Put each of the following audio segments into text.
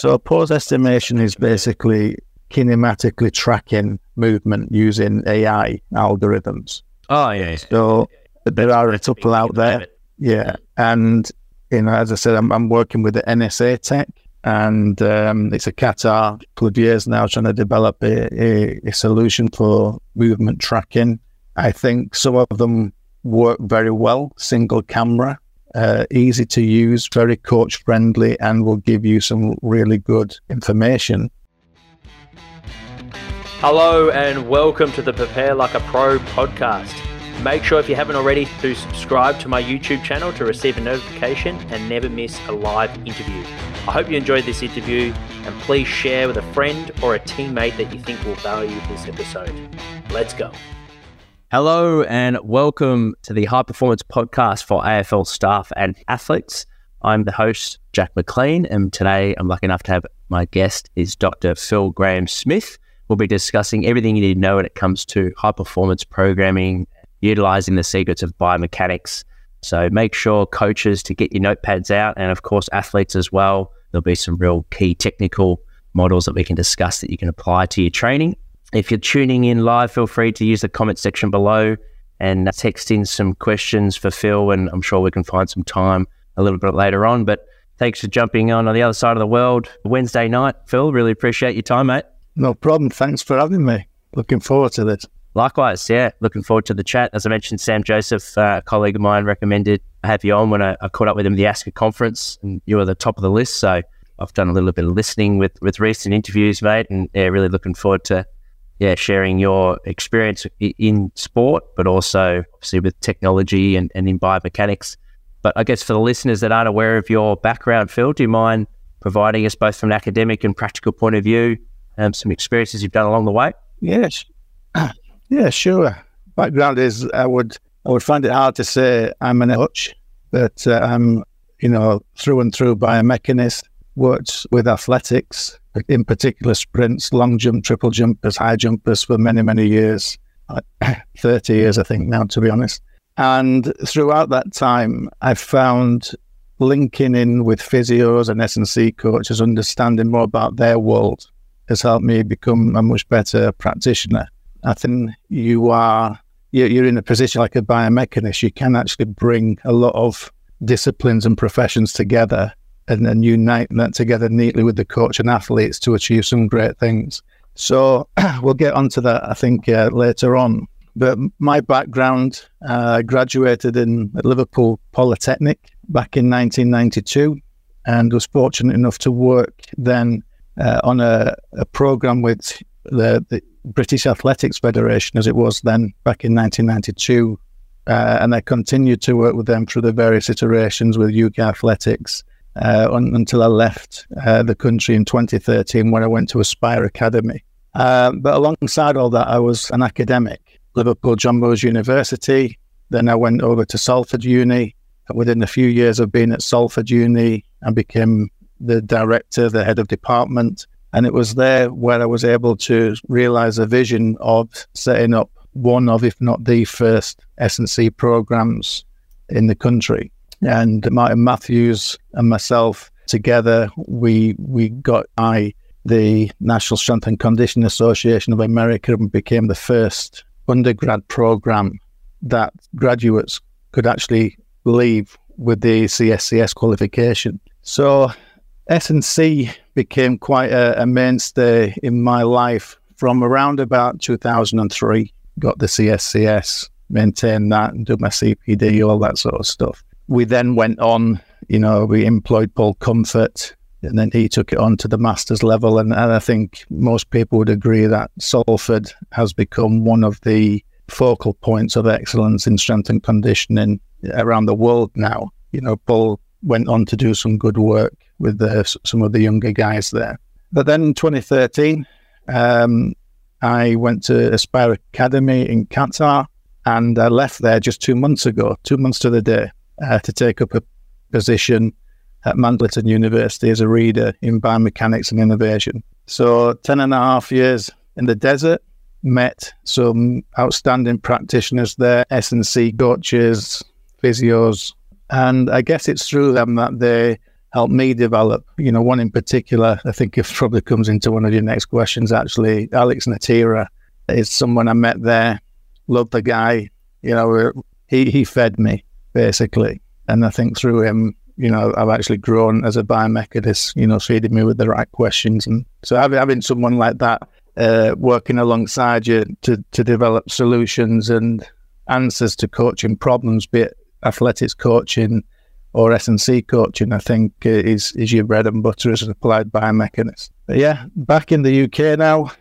So pose estimation is basically kinematically tracking movement using AI algorithms. Oh yeah. So there are a couple out there. Yeah, and you know, as I said, I'm, I'm working with the NSA Tech, and um, it's a Qatar couple of years now trying to develop a, a, a solution for movement tracking. I think some of them work very well, single camera, uh, easy to use, very coach friendly, and will give you some really good information. Hello, and welcome to the Prepare Like a Pro podcast. Make sure if you haven't already to subscribe to my YouTube channel to receive a notification and never miss a live interview. I hope you enjoyed this interview and please share with a friend or a teammate that you think will value this episode. Let's go. Hello and welcome to the High Performance Podcast for AFL staff and athletes. I'm the host, Jack McLean, and today I'm lucky enough to have my guest is Dr. Phil Graham Smith. We'll be discussing everything you need to know when it comes to high performance programming utilizing the secrets of biomechanics. So make sure coaches to get your notepads out and of course athletes as well. There'll be some real key technical models that we can discuss that you can apply to your training. If you're tuning in live, feel free to use the comment section below and text in some questions for Phil and I'm sure we can find some time a little bit later on. But thanks for jumping on on the other side of the world Wednesday night. Phil, really appreciate your time, mate. No problem. Thanks for having me. Looking forward to this. Likewise, yeah. Looking forward to the chat. As I mentioned, Sam Joseph, uh, a colleague of mine, recommended I have you on when I, I, caught up with him at the ASCA conference, and you were the top of the list. So I've done a little bit of listening with with recent interviews, mate, and yeah, really looking forward to yeah sharing your experience in sport, but also obviously with technology and, and in biomechanics. But I guess for the listeners that aren't aware of your background, Phil, do you mind providing us both from an academic and practical point of view um, some experiences you've done along the way? Yes. Yeah, sure. Background is I would I would find it hard to say I'm an coach, but uh, I'm you know through and through biomechanist. Worked with athletics, in particular sprints, long jump, triple jumpers, high jumpers for many many years, thirty years I think now to be honest. And throughout that time, I found linking in with physios and S and C coaches, understanding more about their world, has helped me become a much better practitioner. I think you are you're in a position like a biomechanist. You can actually bring a lot of disciplines and professions together, and then unite that together neatly with the coach and athletes to achieve some great things. So we'll get onto that, I think, uh, later on. But my background, uh, I graduated in Liverpool Polytechnic back in 1992, and was fortunate enough to work then uh, on a, a program with the, the British Athletics Federation as it was then back in 1992. Uh, and I continued to work with them through the various iterations with UK Athletics uh, un- until I left uh, the country in 2013 when I went to Aspire Academy. Uh, but alongside all that, I was an academic. Liverpool Moores University. Then I went over to Salford Uni. Within a few years of being at Salford Uni, I became the director, the head of department. And it was there where I was able to realize a vision of setting up one of, if not the first S&C programs in the country. And Martin Matthews and myself together, we we got I the National Strength and Conditioning Association of America and became the first undergrad program that graduates could actually leave with the CSCS qualification. So S&C became quite a, a, mainstay in my life from around about 2003. Got the CSCS, maintained that, and did my CPD, all that sort of stuff. We then went on, you know, we employed Paul Comfort, and then he took it on to the master's level. And, and I think most people would agree that Salford has become one of the focal points of excellence in strength and conditioning around the world now. You know, Paul went on to do some good work with the, some of the younger guys there. But then in 2013, um, I went to Aspire Academy in Qatar and I left there just two months ago, two months to the day, uh, to take up a position at Mandelton University as a reader in biomechanics and innovation. So 10 and a half years in the desert, met some outstanding practitioners there, S&C coaches, physios, and I guess it's through them that they helped me develop. You know, one in particular, I think it probably comes into one of your next questions. Actually, Alex Natera is someone I met there. Loved the guy. You know, he he fed me basically, and I think through him, you know, I've actually grown as a biomechanist. You know, feeding me with the right questions, and so having, having someone like that uh, working alongside you to to develop solutions and answers to coaching problems, be it athletics coaching or S&C coaching, I think uh, is is your bread and butter as an applied biomechanist. But yeah, back in the UK now,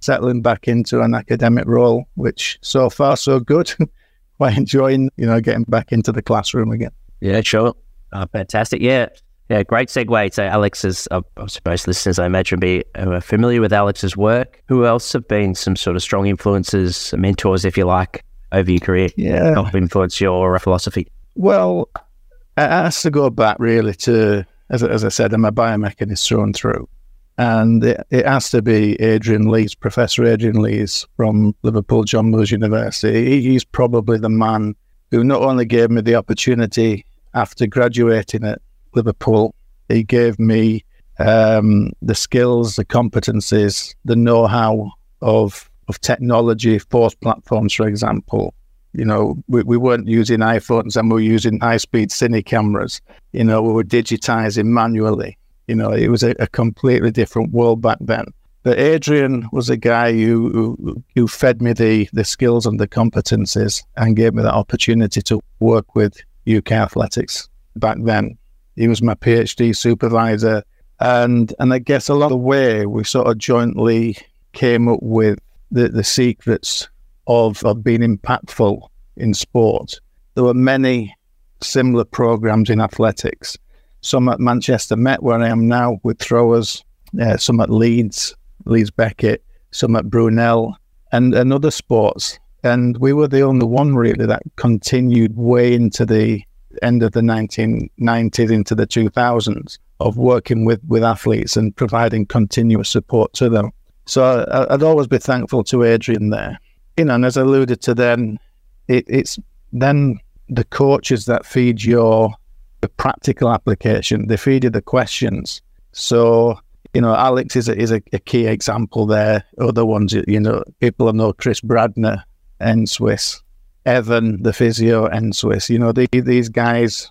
settling back into an academic role, which so far so good. Quite enjoying, you know, getting back into the classroom again. Yeah, sure. Uh, fantastic. Yeah. Yeah, great segue to Alex's. Uh, I suppose listeners, I imagine, be uh, familiar with Alex's work. Who else have been some sort of strong influences, mentors, if you like, over your career? Yeah, help influence your philosophy. Well, it has to go back really to, as, as I said, I'm a biomechanist through and through. And it, it has to be Adrian Lees, Professor Adrian Lees from Liverpool John Moores University. He, he's probably the man who not only gave me the opportunity after graduating at Liverpool, he gave me um, the skills, the competencies, the know how of, of technology, force platforms, for example, you know, we, we weren't using iPhones and we were using high speed cine cameras. You know, we were digitizing manually. You know, it was a, a completely different world back then. But Adrian was a guy who, who, fed me the the skills and the competencies and gave me that opportunity to work with UK athletics back then. He was my PhD supervisor, and and I guess along the way we sort of jointly came up with the, the secrets of, of being impactful in sport. There were many similar programs in athletics. Some at Manchester Met, where I am now, with throwers. Uh, some at Leeds, Leeds Beckett. Some at Brunel, and and other sports. And we were the only one really that continued way into the end of the 1990s into the 2000s of working with, with athletes and providing continuous support to them. So I, I'd always be thankful to Adrian there you know, and as I alluded to then, it, it's then the coaches that feed your practical application. They feed you the questions. So, you know, Alex is a, is a, a key example there. Other ones, you know, people know Chris Bradner and Swiss, Evan, the physio and Swiss. You know, the, these guys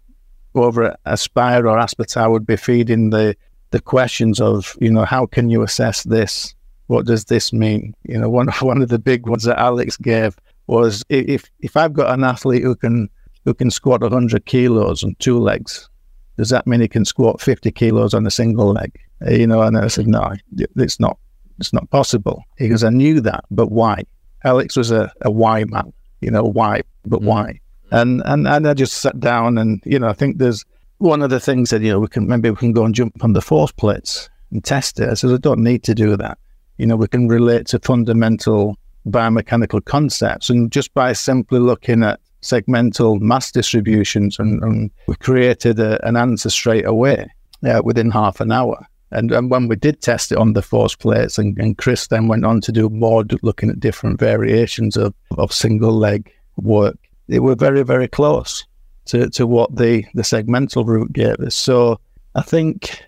over at Aspire or Aspetar would be feeding the the questions of, you know, how can you assess this? what does this mean? You know, one one of the big ones that Alex gave was if if I've got an athlete who can who can squat 100 kilos on two legs, does that mean he can squat 50 kilos on a single leg? Uh, you know, and I said, no, it's not. It's not possible. He goes, I knew that, but why? Alex was a, a why man. You know, why? But mm. why? And and and I just sat down and you know, I think there's one of the things that you know we can maybe we can go and jump on the force plates and test it. I said, I don't need to do that you know, we can relate to fundamental biomechanical concepts. And just by simply looking at segmental mass distributions, and, and we created a, an answer straight away uh, within half an hour. And, and when we did test it on the force plates, and, and Chris then went on to do more looking at different variations of, of single leg work, they were very, very close to, to what the, the segmental route gave us. So I think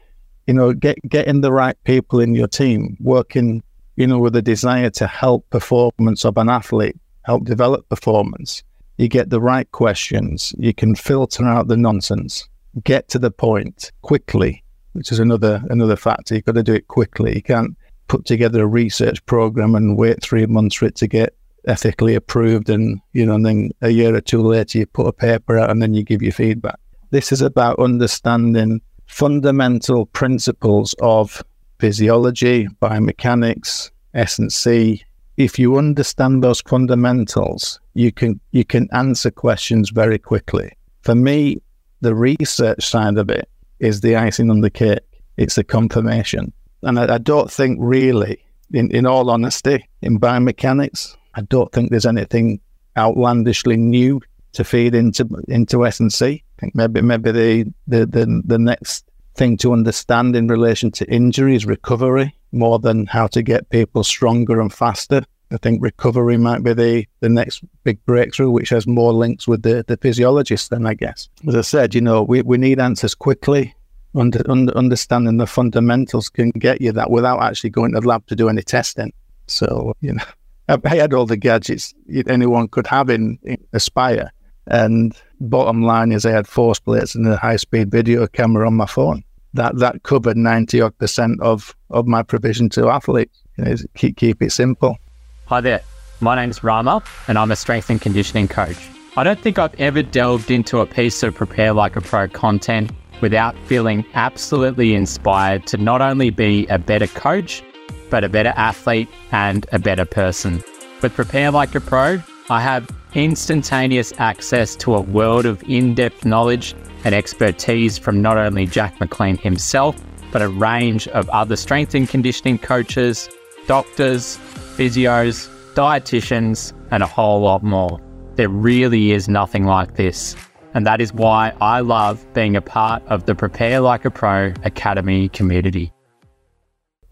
you know, get getting the right people in your team, working, you know, with a desire to help performance of an athlete, help develop performance. You get the right questions. You can filter out the nonsense. Get to the point quickly, which is another another factor. You've got to do it quickly. You can't put together a research program and wait three months for it to get ethically approved and you know and then a year or two later you put a paper out and then you give your feedback this is about understanding fundamental principles of physiology, biomechanics, S&C. If you understand those fundamentals, you can you can answer questions very quickly. For me, the research side of it is the icing on the cake. It's the confirmation. And I, I don't think really, in, in all honesty, in biomechanics, I don't think there's anything outlandishly new to feed into into S&C think maybe maybe the, the, the, the next thing to understand in relation to injury is recovery more than how to get people stronger and faster. I think recovery might be the, the next big breakthrough, which has more links with the, the physiologist then, I guess. As I said, you know, we, we need answers quickly. under, under, understanding the fundamentals can get you that without actually going to the lab to do any testing. So, you know, I had all the gadgets anyone could have in, in Aspire. And bottom line is I had force plates and a high speed video camera on my phone. That that covered 90 odd percent of, of my provision to athletes. You know, keep, keep it simple. Hi there. My name's Rama and I'm a strength and conditioning coach. I don't think I've ever delved into a piece of Prepare Like a Pro content without feeling absolutely inspired to not only be a better coach, but a better athlete and a better person. With Prepare Like a Pro, I have instantaneous access to a world of in depth knowledge and expertise from not only Jack McLean himself, but a range of other strength and conditioning coaches, doctors, physios, dietitians, and a whole lot more. There really is nothing like this. And that is why I love being a part of the Prepare Like a Pro Academy community.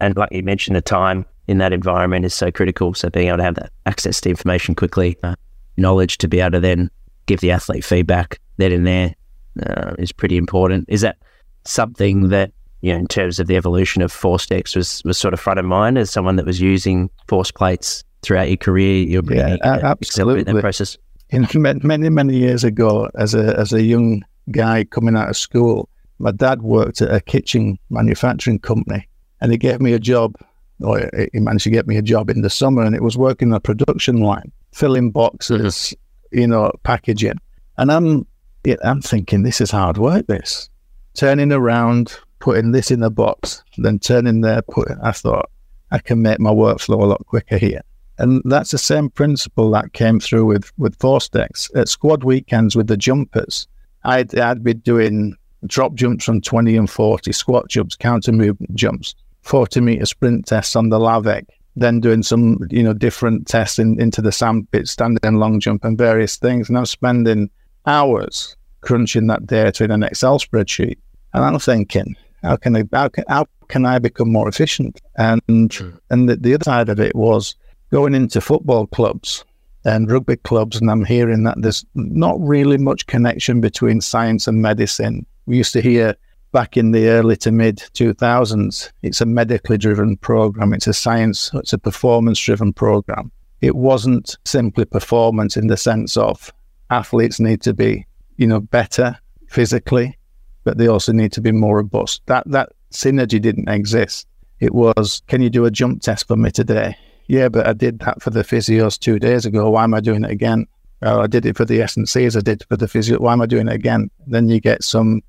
And like you mentioned, the time in that environment is so critical. So being able to have that access to information quickly, uh, knowledge to be able to then give the athlete feedback then and there uh, is pretty important. Is that something that you know, in terms of the evolution of ForceDecks was was sort of front of mind as someone that was using force plates throughout your career? You're yeah, absolutely. that process in many many years ago as a as a young guy coming out of school my dad worked at a kitchen manufacturing company and he gave me a job or he managed to get me a job in the summer and it was working on a production line filling boxes mm-hmm. you know packaging. And i'm i'm thinking this is hard work this. Turning around putting this in a box then turning there putting i thought i can make my workflow a lot quicker here. And that's the same principle that came through with, with ForceDecks At squad weekends with the jumpers, I'd, I'd be doing drop jumps from 20 and 40, squat jumps, counter movement jumps, 40 meter sprint tests on the Laveg, then doing some, you know, different tests in, into the sandpit, standing and long jump and various things. And I'm spending hours crunching that data in an Excel spreadsheet. And I'm thinking, how can I, how can, how can I become more efficient? And, hmm. and the, the other side of it was, going into football clubs and rugby clubs, and I'm hearing that there's not really much connection between science and medicine. We used to hear back in the early to mid 2000s, it's a medically driven program, it's a science, it's a performance driven program. It wasn't simply performance in the sense of athletes need to be, you know, better physically, but they also need to be more robust. That that synergy didn't exist. It was, can you do a jump test for me today? yeah, but I did that for the physios two days ago. Why am I doing it again? Well, I did it for the S&Cs. I did for the physio. Why am I doing it again? Then you get some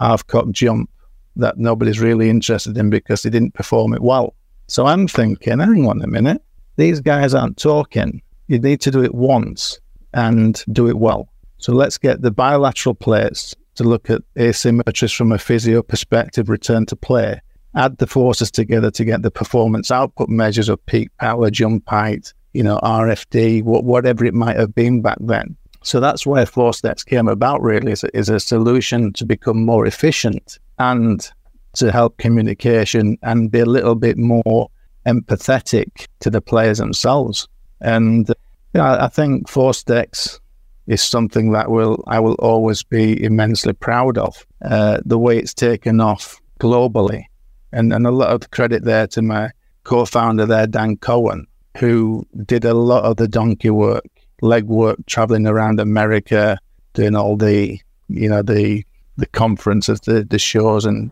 half-cock jump that nobody's really interested in because they didn't perform it well. So I'm thinking, hang on a minute. These guys aren't talking. You need to do it once and do it well. So let's get the bilateral plates to look at asymmetries from a physio perspective, return to play add the forces together to get the performance output measures of peak power, jump height, you know, RFD, whatever it might have been back then. So that's where ForceDecks came about, really, is a, is a solution to become more efficient and to help communication and be a little bit more empathetic to the players themselves. And you know, I think ForceDecks is something that will I will always be immensely proud of. Uh, the way it's taken off globally and, and a lot of credit there to my co-founder there, Dan Cohen, who did a lot of the donkey work, leg work, traveling around America, doing all the, you know, the the conferences, the, the shows, and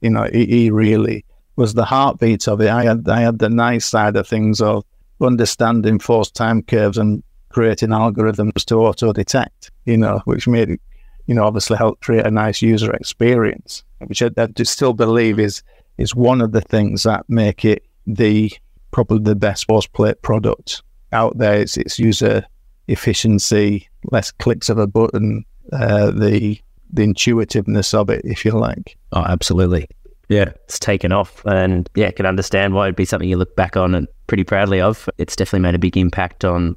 you know, he, he really was the heartbeat of it. I had I had the nice side of things of understanding force time curves and creating algorithms to auto detect, you know, which made it, you know, obviously help create a nice user experience, which I, I still believe is is one of the things that make it the probably the best force plate product out there. It's its user efficiency, less clicks of a button, uh, the the intuitiveness of it, if you like. Oh, absolutely. Yeah, it's taken off, and yeah, can understand why it'd be something you look back on and pretty proudly of. It's definitely made a big impact on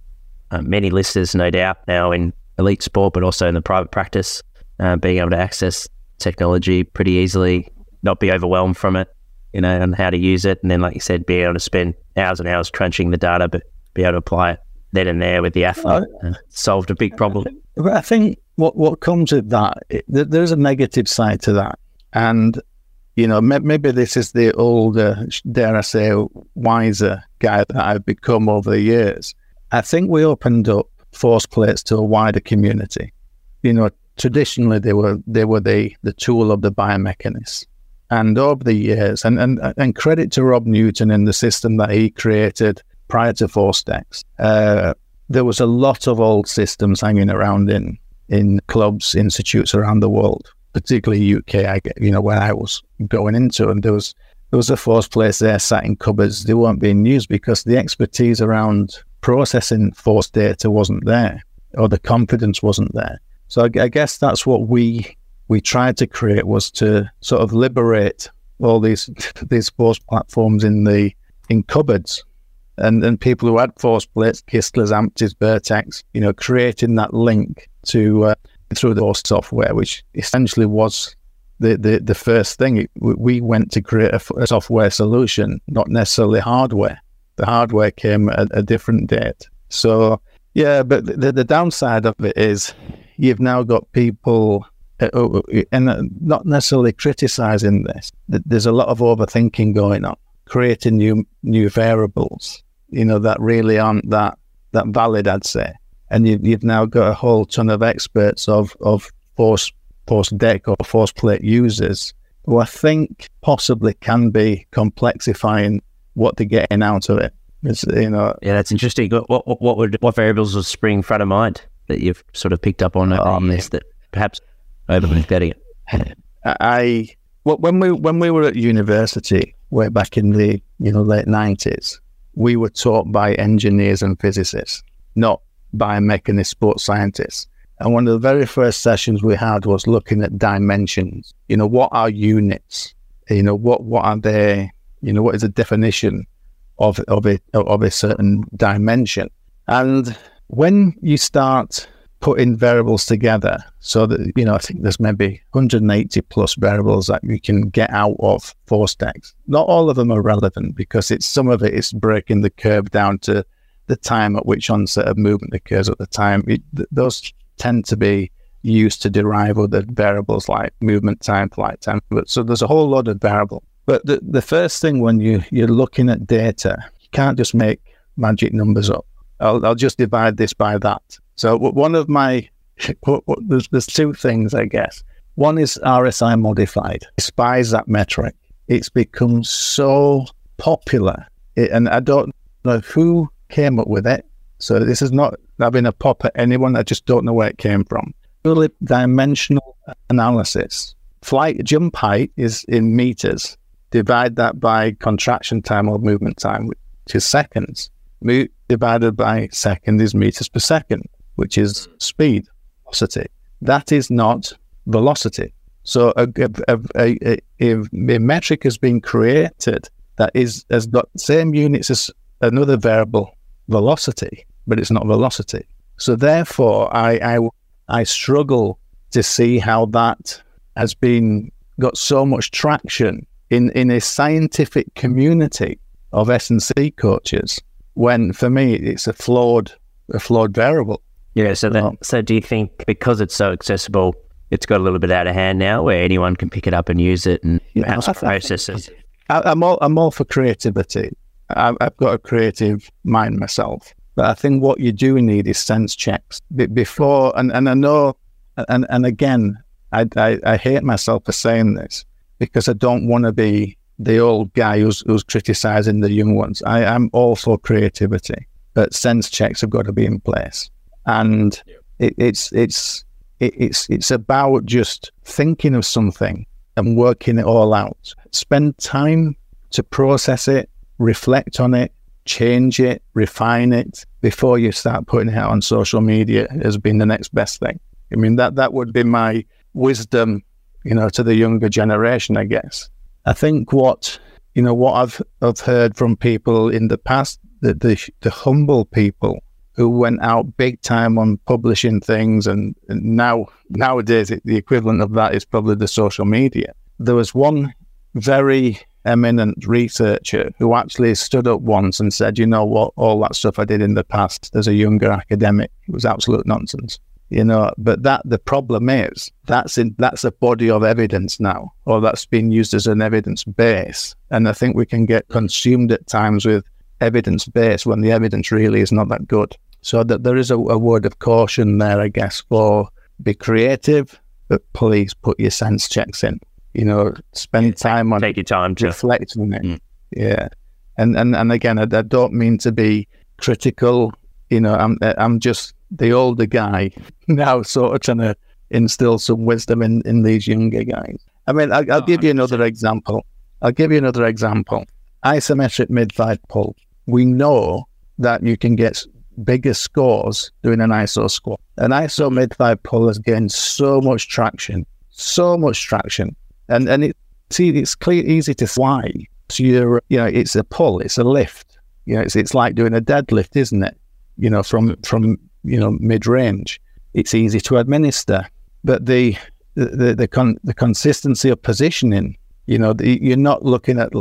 uh, many listeners, no doubt, now in elite sport, but also in the private practice, uh, being able to access technology pretty easily not be overwhelmed from it, you know, and how to use it. And then, like you said, be able to spend hours and hours crunching the data, but be able to apply it then and there with the athlete. Uh, solved a big problem. But I think what, what comes with that, it, there's a negative side to that. And you know, maybe this is the older, dare I say, wiser guy that I've become over the years. I think we opened up force plates to a wider community. You know, traditionally they were they were the the tool of the biomechanists, and over the years, and and and credit to Rob Newton and the system that he created prior to ForceDecks. Uh, there was a lot of old systems hanging around in in clubs, institutes around the world particularly UK, I you know, where I was going into, and there was there was a force place there sat in cupboards. They weren't being used because the expertise around processing force data wasn't there, or the confidence wasn't there. So I, I guess that's what we we tried to create was to sort of liberate all these these force platforms in the in cupboards and and people who had force plates, Kistlers, AMTIs, Bertecs, you know, creating that link to uh, through the software, which essentially was the, the, the first thing. We went to create a, a, software solution, not necessarily hardware. The hardware came at a different date. So, yeah, but the, the downside of it is you've now got people, uh, uh, uh and uh, not necessarily criticizing this, there's a lot of overthinking going on, creating new new variables, you know, that really aren't that, that valid, I'd say and you, you've now got a whole ton of experts of of force force deck or force plate users who I think possibly can be complexifying what they're getting out of it. It's, you know, yeah, that's interesting. What what what, would, what variables would spring front of mind that you've sort of picked up on oh, on this that perhaps overlooking it? I when we when we were at university way back in the you know late nineties, we were taught by engineers and physicists, not biomechanist sports scientists. And one of the very first sessions we had was looking at dimensions. You know, what are units? You know, what what are they? You know, what is the definition of of a of a certain dimension? And when you start putting variables together, so that you know, I think there's maybe 180 plus variables that you can get out of ForceDecks. Not all of them are relevant because it's some of it is breaking the curve down to the time at which onset of movement occurs at the time, it, th- those tend to be used to derive other variables like movement time, flight time. But, so there's a whole lot of variable. But the, the first thing when you, you're looking at data, you can't just make magic numbers up. I'll, I'll just divide this by that. So one of my, there's, there's two things, I guess. One is RSI modified. Despise that metric. It's become so popular. It, and I don't know who came up with it. So this is not having a pop at anyone. I just don't know where it came from. Purely dimensional analysis. Flight jump height is in meters. Divide that by contraction time or movement time, which is seconds. Mo- divided by second is meters per second, which is hmm. speed, velocity. That is not velocity. So a, a, a, a, a metric has been created that is has got the same units as another variable velocity, but it's not velocity. So therefore, I, I, I struggle to see how that has been got so much traction in, in a scientific community of S&C coaches when for me it's a flawed a flawed variable. Yeah, so that, so do you think because it's so accessible, it's got a little bit out of hand now where anyone can pick it up and use it and yeah, perhaps process it? I, I'm all I'm all for creativity. I've got a creative mind myself, but I think what you do need is sense checks before. And, and I know, and, and again, I, I, I hate myself for saying this because I don't want to be the old guy who's, who's criticizing the young ones. I am all for creativity, but sense checks have got to be in place. And it, it's, it's, it, it's, it's about just thinking of something and working it all out. Spend time to process it, reflect on it, change it, refine it before you start putting it out on social media has been the next best thing. I mean, that, that would be my wisdom, you know, to the younger generation, I guess. I think what, you know, what I've, I've heard from people in the past, that the, the humble people who went out big time on publishing things and, and now nowadays it, the equivalent of that is probably the social media. There was one very eminent researcher who actually stood up once and said, you know what, all that stuff I did in the past as a younger academic, was absolute nonsense. you know. But that the problem is that's in that's a body of evidence now, or that's been used as an evidence base, and I think we can get consumed at times with evidence base when the evidence really is not that good. So that there is a, a word of caution there, I guess, for be creative, but please put your sense checks in. You know, spend time on Take your time to. reflecting on it. Mm. Yeah, and and and again, I, I don't mean to be critical. You know, I'm I'm just the older guy now, sort of trying to instill some wisdom in in these younger guys. I mean, I, I'll Oh, give you 100%. another example. I'll give you another example. Isometric mid-thigh pull. We know that you can get bigger scores doing an ISO squat. An ISO mid-thigh pull has gained so much traction, so much traction, and and it see it's clear easy to fly. So you're you know it's a pull, it's a lift. You know it's it's like doing a deadlift, isn't it? You know from from you know mid range, it's easy to administer, but the the the the, con- the consistency of positioning, you know, the, you're not looking at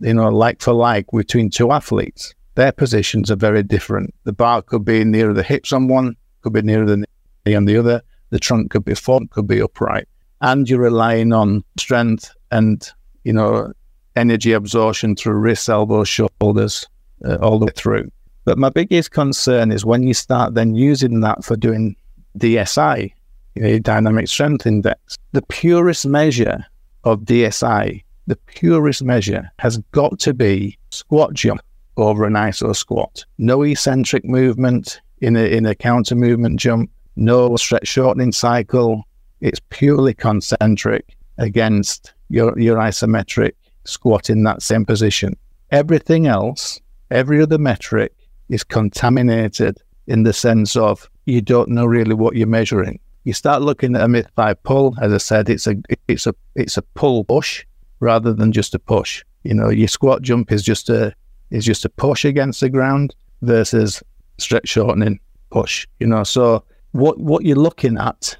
you know like for like between two athletes. Their positions are very different. The bar could be nearer the hips on one, could be nearer the knee on the other. The trunk could be forward, could be upright, and you're relying on strength and you know energy absorption through wrists, elbows, shoulders, uh, all the way through. But my biggest concern is when you start then using that for doing DSI, you know, dynamic strength index. The purest measure of DSI, the purest measure has got to be squat jump over an iso squat. No eccentric movement in a in a counter movement jump, no stretch shortening cycle. It's purely concentric against your your isometric squat in that same position. Everything else, every other metric is contaminated in the sense of you don't know really what you're measuring. You start looking at a mid thigh pull, as I said, it's a it's a it's a pull push rather than just a push. You know, your squat jump is just a is just a push against the ground versus stretch shortening push. You know, so what what you're looking at,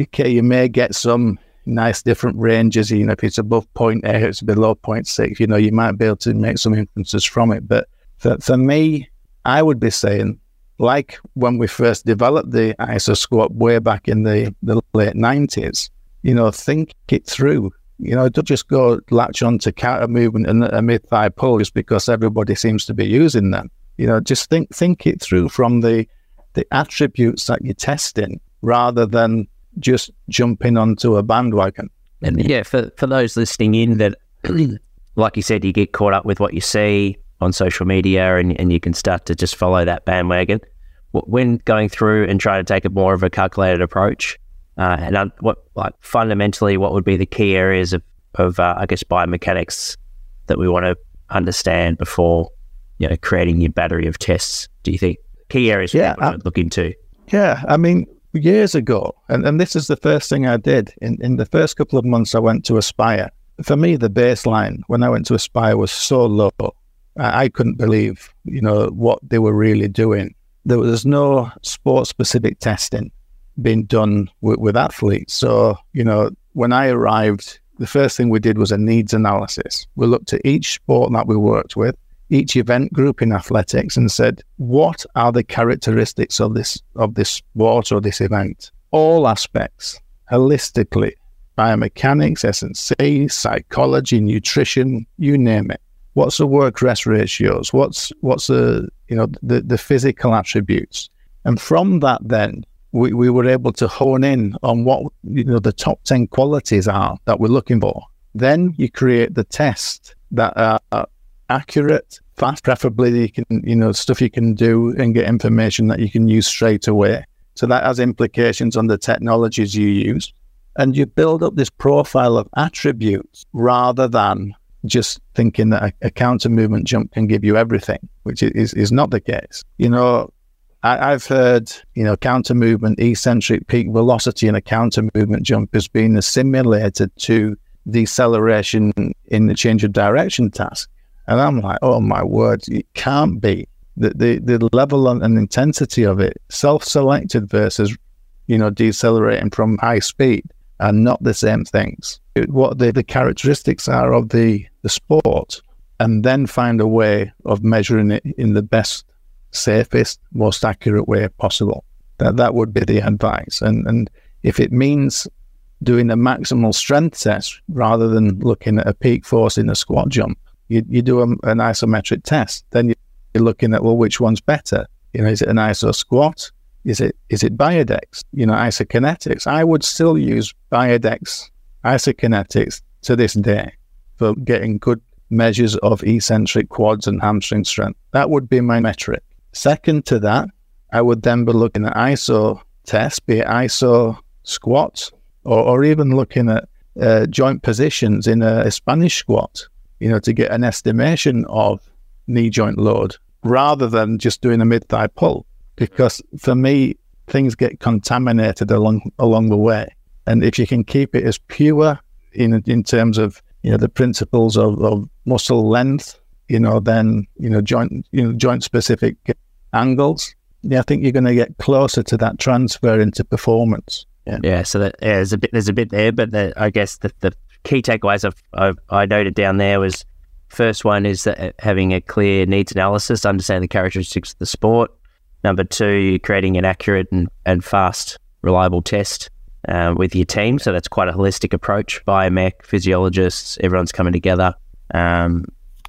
okay, you may get some nice different ranges. You know, if it's above 0.8, it's below six. You know, you might be able to make some inferences from it. But for, for me, I would be saying, like when we first developed the ISO squat way back in the, the late 90s, you know, think it through. You know, don't just go latch on to counter movement and a mid thigh pull just because everybody seems to be using them. You know, just think think it through from the the attributes that you're testing rather than just jumping onto a bandwagon. And yeah, for, for those listening in that, like you said, you get caught up with what you see on social media and, and you can start to just follow that bandwagon. When going through and trying to take a more of a calculated approach, uh, and what like fundamentally, what would be the key areas of, of uh, I guess biomechanics that we want to understand before you know creating your battery of tests? Do you think key areas Yeah, I- to look into? Yeah, I mean, years ago, and, and this is the first thing I did in, in the first couple of months I went to Aspire. For me, the baseline when I went to Aspire was so low. I, I couldn't believe, you know, what they were really doing. There was no sport specific testing being done with, with athletes. So, you know, when I arrived, the first thing we did was a needs analysis. We looked at each sport that we worked with, each event group in athletics and said, what are the characteristics of this of this sport or this event? All aspects, holistically, biomechanics, S&C, psychology, nutrition, you name it. What's the work rest ratios? What's what's the you know the, the physical attributes? And from that then we, we were able to hone in on what you know the top 10 qualities are that we're looking for. Then you create the test that are accurate, fast, preferably you can, you know, stuff you can do and get information that you can use straight away. So that has implications on the technologies you use. And you build up this profile of attributes rather than just thinking that a, a counter movement jump can give you everything, which is, is not the case. You know, I, I've heard, you know, counter movement, eccentric peak velocity in a counter movement jump has been assimilated to deceleration in the change of direction task. And I'm like, oh my word, it can't be. The, the, the level and intensity of it, self selected versus, you know, decelerating from high speed, are not the same things. It- what the, the characteristics are of the, the sport, and then find a way of measuring it in the best, safest, most accurate way possible. That that would be the advice. And and if it means doing a maximal strength test rather than looking at a peak force in a squat jump, you, you do a, an isometric test. Then you're looking at well, which one's better? You know, is it an iso squat? Is it is it Biodex? You know, isokinetics. I would still use Biodex isokinetics to this day for getting good measures of eccentric quads and hamstring strength. That would be my metric. Second to that, I would then be looking at ISO tests, be it ISO squats, or, or even looking at uh, joint positions in a, a Spanish squat, you know, to get an estimation of knee joint load rather than just doing a mid thigh pull. Because for me, things get contaminated along along the way. And if you can keep it as pure in in terms of you know the principles of, of muscle length, you know, then you know joint you know joint specific angles. Yeah, I think you're going to get closer to that transfer into performance. Yeah, yeah. So that, yeah, there's a bit there's a bit there, but the, I guess the, the key takeaways I've, I've, i noted down there was first one is that having a clear needs analysis, understanding the characteristics of the sport. Number two, creating an accurate and, and fast, reliable test uh, with your team. So that's quite a holistic approach. Biomech, physiologists, everyone's coming together um,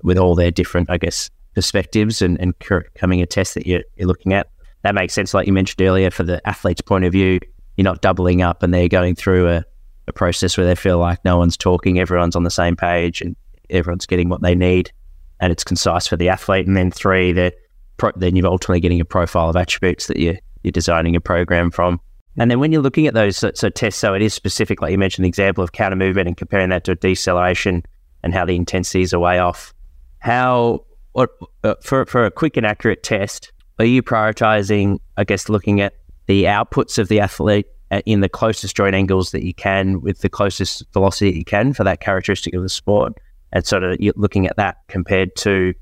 with all their different, I guess, perspectives and, and coming a test that you're, you're looking at. That makes sense, like you mentioned earlier, for the athlete's point of view. You're not doubling up and they're going through a, a process where they feel like no one's talking, everyone's on the same page and everyone's getting what they need and it's concise for the athlete. And then three, that pro- then you're ultimately getting a profile of attributes that you're, you're designing a program from. And then when you're looking at those so, so, tests, so it is specific, like you mentioned, the example of counter movement and comparing that to deceleration and how the intensities are way off. How, what, uh, for, for a quick and accurate test, are you prioritizing, I guess, looking at the outputs of the athlete in the closest joint angles that you can with the closest velocity that you can for that characteristic of the sport? And sort of looking at that compared to,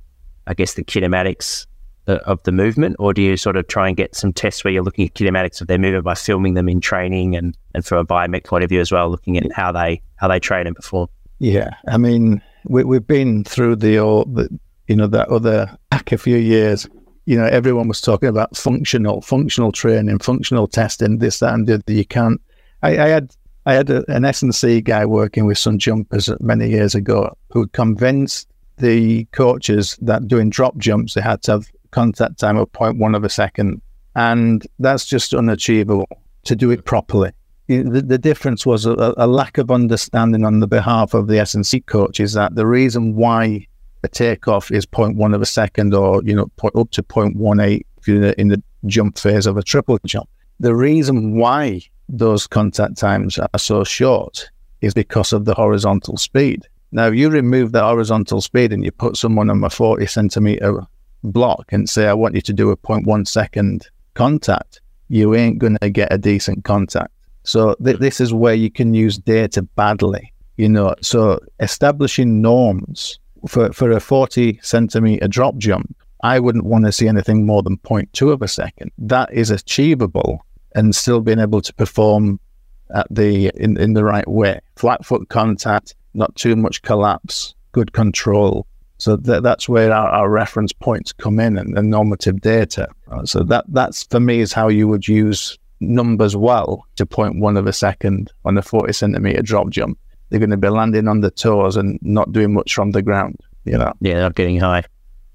I guess, the kinematics of the movement, or do you sort of try and get some tests where you're looking at kinematics of their movement by filming them in training and, and from a biomech point of view as well, looking at how they how they train and perform? Yeah, I mean, we, we've been through the, all the you know that other back a few years. You know, everyone was talking about functional, functional training, functional testing, this, that, and the other. You can't. I, I had I had a, an S&C guy working with some jumpers many years ago who convinced the coaches that doing drop jumps they had to have contact time of 0.1 of a second. And that's just unachievable to do it properly. The, the difference was a, a, lack of understanding on the behalf of the S&C coaches that the reason why a takeoff is 0.1 of a second or, you know, up to 0.18 in the, in the jump phase of a triple jump. The reason why those contact times are so short is because of the horizontal speed. Now, if you remove the horizontal speed and you put someone on a 40 centimeter block and say, I want you to do a 0.1 second contact, you ain't going to get a decent contact. So th- this is where you can use data badly, you know. So establishing norms for, for a 40 centimeter drop jump, I wouldn't want to see anything more than 0.2 of a second. That is achievable and still being able to perform at the in, in the right way. Flat foot contact, not too much collapse, good control, so th- that's where our, our, reference points come in and, and normative data. So that that's for me is how you would use numbers well to point one of a second on a 40 centimeter drop jump. They're going to be landing on the toes and not doing much from the ground, you know? Yeah, not getting high.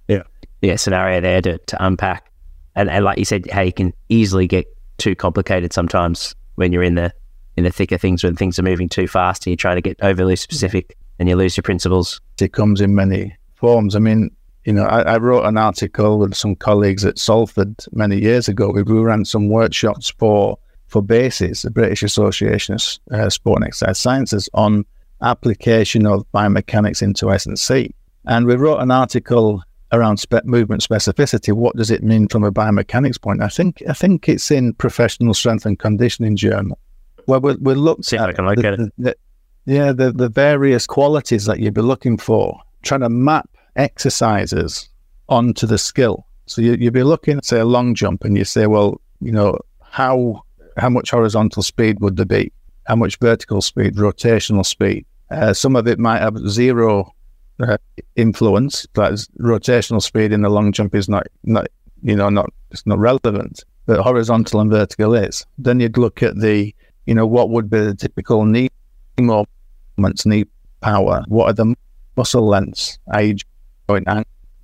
Yeah. Yeah, scenario there to, to unpack. And, and like you said, how you can easily get too complicated sometimes when you're in the in the thick of things when things are moving too fast and you're trying to get overly specific and you lose your principles. It comes in many forms. I mean, you know, I, I, wrote an article with some colleagues at Salford many years ago. We ran some workshops for for BASES, the British Association of uh, Sport and Exercise Sciences, on application of biomechanics into S&C. And we wrote an article around spe- movement specificity. What does it mean from a biomechanics point? I think I think it's in Professional Strength and Conditioning Journal, where we, we looked See at the, it. The, yeah, the, the various qualities that you'd be looking for trying to map exercises onto the skill. So you, you'd be looking at, say, a long jump and you say, well, you know, how how much horizontal speed would there be? How much vertical speed, rotational speed? Uh, some of it might have zero uh, influence, but rotational speed in the long jump is not, not you know, not it's not relevant. that horizontal and vertical is. Then you'd look at the, you know, what would be the typical knee movements, knee power. What are the muscle lengths, age,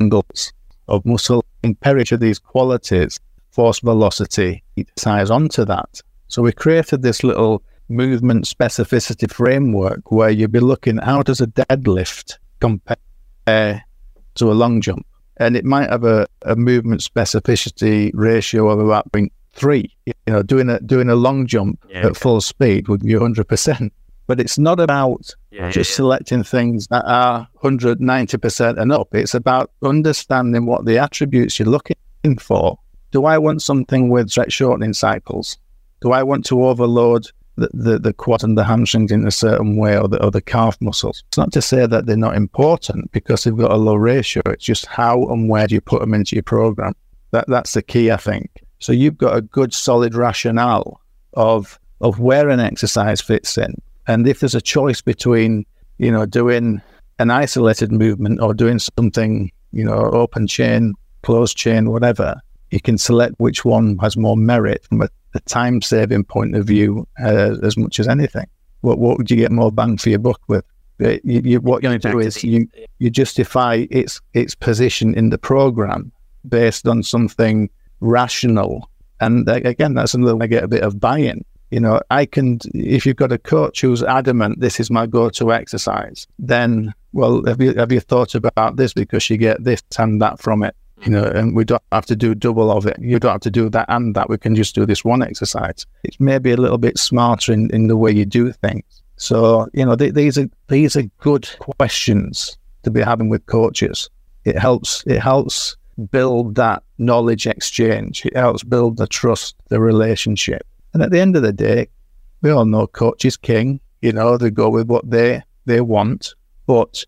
angles of muscle? Each these qualities, force, velocity, size onto that. So we created this little movement specificity framework where you'd be looking how does a deadlift compare to a long jump? And it might have a, a movement specificity ratio of about 0.3. You know, doing a doing a long jump yeah, at full speed would be 100%. But it's not about yeah, just yeah, selecting things that are 190% and up. It's about understanding what the attributes you're looking for. Do I want something with stretch shortening cycles? Do I want to overload the, the, the quad and the hamstrings in a certain way or the, or the calf muscles. It's not to say that they're not important because they've got a low ratio. It's just how and where do you put them into your program. That That's the key, I think. So you've got a good solid rationale of of where an exercise fits in. And if there's a choice between, you know, doing an isolated movement or doing something, you know, open chain, closed chain, whatever, you can select which one has more merit from a the time saving point of view uh, as much as anything. What what would you get more bang for your buck with? Uh, you, you, what you do is you you justify its its position in the program based on something rational, and again, that's another way I get a bit of buy-in. You know, I can if you've got a coach who's adamant this is my go-to exercise, then well, have you have you thought about this because you get this and that from it? you know, and we don't have to do double of it. You don't have to do that and that. We can just do this one exercise. It's maybe a little bit smarter in, in the way you do things. So, you know, th- these are these are good questions to be having with coaches. It helps it helps build that knowledge exchange. It helps build the trust, the relationship. And at the end of the day, we all know coach is king. You know, they go with what they they want. But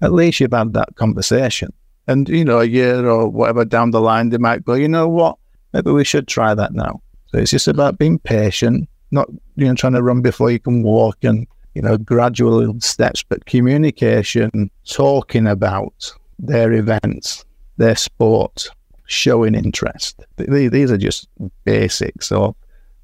at least you've had that conversation. And, you know, a year or whatever down the line, they might go, you know what? Maybe we should try that now. So it's just about being patient, not, you know, trying to run before you can walk and, you know, gradual steps, but communication, talking about their events, their sport, showing interest. These are just basics of,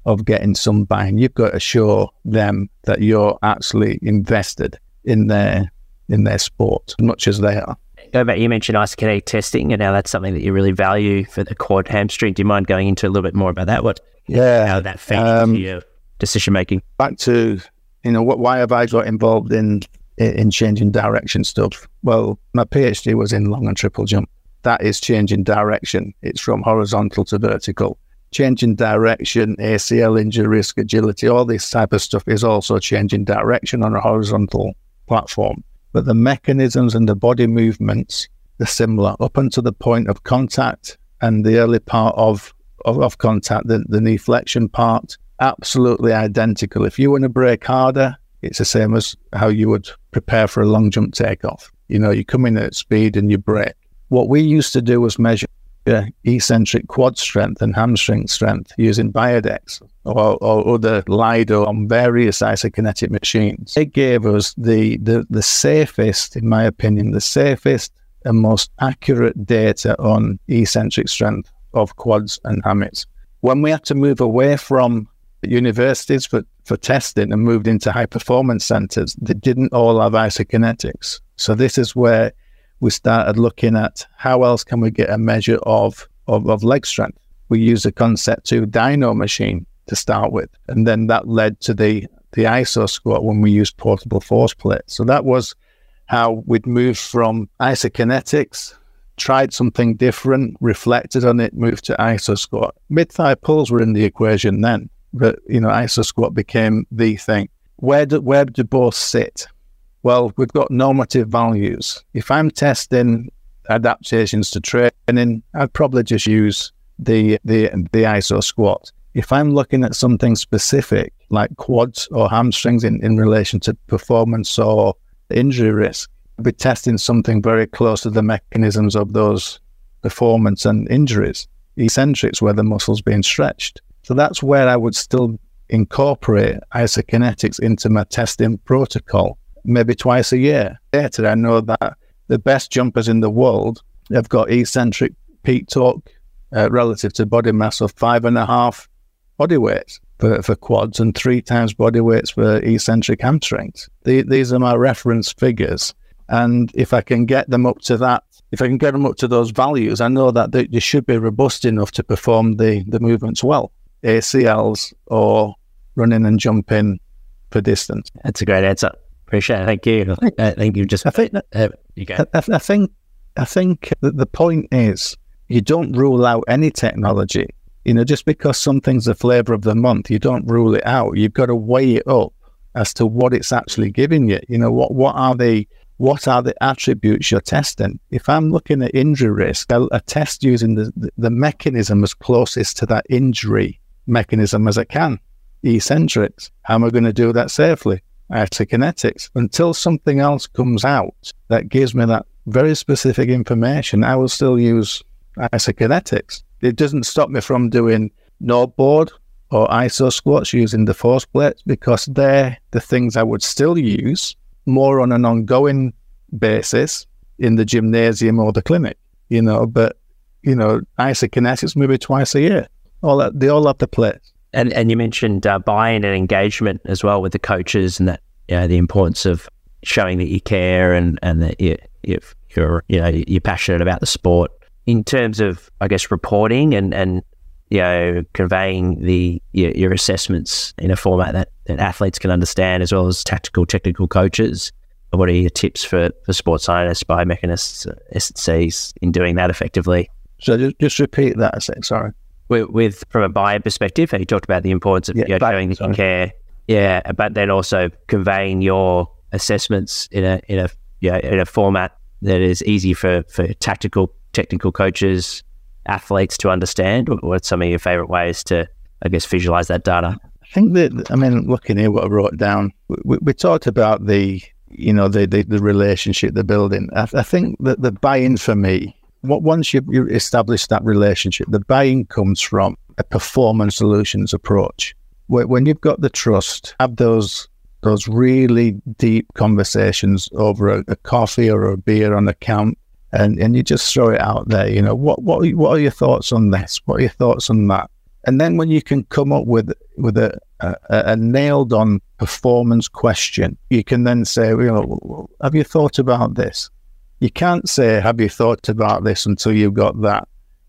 of getting some buy-in. You've got to show them that you're actually invested in their in their sport as much as they are go back, you mentioned isokinetic testing and now that's something that you really value for the quad hamstring. Do you mind going into a little bit more about that? What, yeah, how that factors um, into your decision making? Back to, you know, what, why have I got involved in in changing direction stuff? Well, my PhD was in long and triple jump. That is changing direction. It's from horizontal to vertical. Changing direction, ACL injury risk, agility, all this type of stuff is also changing direction on a horizontal platform but the mechanisms and the body movements are similar up until the point of contact and the early part of, of, of contact, the, the knee flexion part, absolutely identical. If you want to break harder, it's the same as how you would prepare for a long jump takeoff. You know, you come in at speed and you break. What we used to do was measure eccentric quad strength and hamstring strength using Biodex or, or other Lido on various isokinetic machines. It gave us the, the, the safest, in my opinion, the safest and most accurate data on eccentric strength of quads and hammets. When we had to move away from universities for, for testing and moved into high performance centers, they didn't all have isokinetics. So this is where we started looking at how else can we get a measure of, of, of leg strength. We used a Concept2 dyno machine to start with, and then that led to the the iso squat when we used portable force plates. So that was how we'd moved from isokinetics, tried something different, reflected on it, moved to iso squat. Mid thigh pulls were in the equation then, but you know iso squat became the thing. Where do where do both sit? Well, we've got normative values. If I'm testing adaptations to training, I'd probably just use the the the ISO squat. If I'm looking at something specific like quads or hamstrings in, in relation to performance or injury risk, I'd be testing something very close to the mechanisms of those performance and injuries, eccentrics where the muscle's being stretched. So that's where I would still incorporate isokinetics into my testing protocol maybe twice a year. Later, I know that the best jumpers in the world have got eccentric peak torque uh, relative to body mass of five and a half body weights for, for quads and three times body weights for eccentric hamstrings. The, these are my reference figures. And if I can get them up to that, if I can get them up to those values, I know that they, they should be robust enough to perform the, the movements well. ACLs or running and jumping for distance. That's a great answer. Appreciate it. Thank you. I think you just. I think. Uh, you go. I, I think. I think that the point is you don't rule out any technology. You know, just because something's the flavor of the month, you don't rule it out. You've got to weigh it up as to what it's actually giving you. You know, what what are the what are the attributes you're testing? If I'm looking at injury risk, I'll, I test using the, the, the mechanism as closest to that injury mechanism as I can. Eccentrics. How am I going to do that safely? Isokinetics. Until something else comes out that gives me that very specific information, I will still use isokinetics. It doesn't stop me from doing NordBord or iso squats using the force plates because they're the things I would still use more on an ongoing basis in the gymnasium or the clinic, you know, but you know, isokinetics maybe twice a year. All that they all have the place. And and you mentioned uh, buy-in and engagement as well with the coaches, and that you know, the importance of showing that you care and and that you you're you know you're passionate about the sport. In terms of I guess reporting and and you know conveying the your, your assessments in a format that, that athletes can understand, as well as tactical technical coaches. What are your tips for, for sports scientists, biomechanists, uh, in doing that effectively? So just, just repeat that a sec, sorry with, with from a buyer perspective, you talked about the importance of yeah, you know, showing that you care. Yeah, but then also conveying your assessments in a in a yeah in a format that is easy for for tactical technical coaches, athletes to understand. What's some of your favorite ways to I guess visualize that data? I think that I mean, looking here, what I wrote down, we, we talked about the you know the, the, the relationship they're building. I, I think that the buy-in for me once you, you establish that relationship, the buying comes from a performance solutions approach. When you've got the trust, have those those really deep conversations over a, a coffee or a beer on a camp, and, and you just throw it out there. You know, what what what are your thoughts on this? What are your thoughts on that? And then when you can come up with with a, a, a nailed on performance question, you can then say, you know, have you thought about this? You can't say, "Have you thought about this?" until you've got that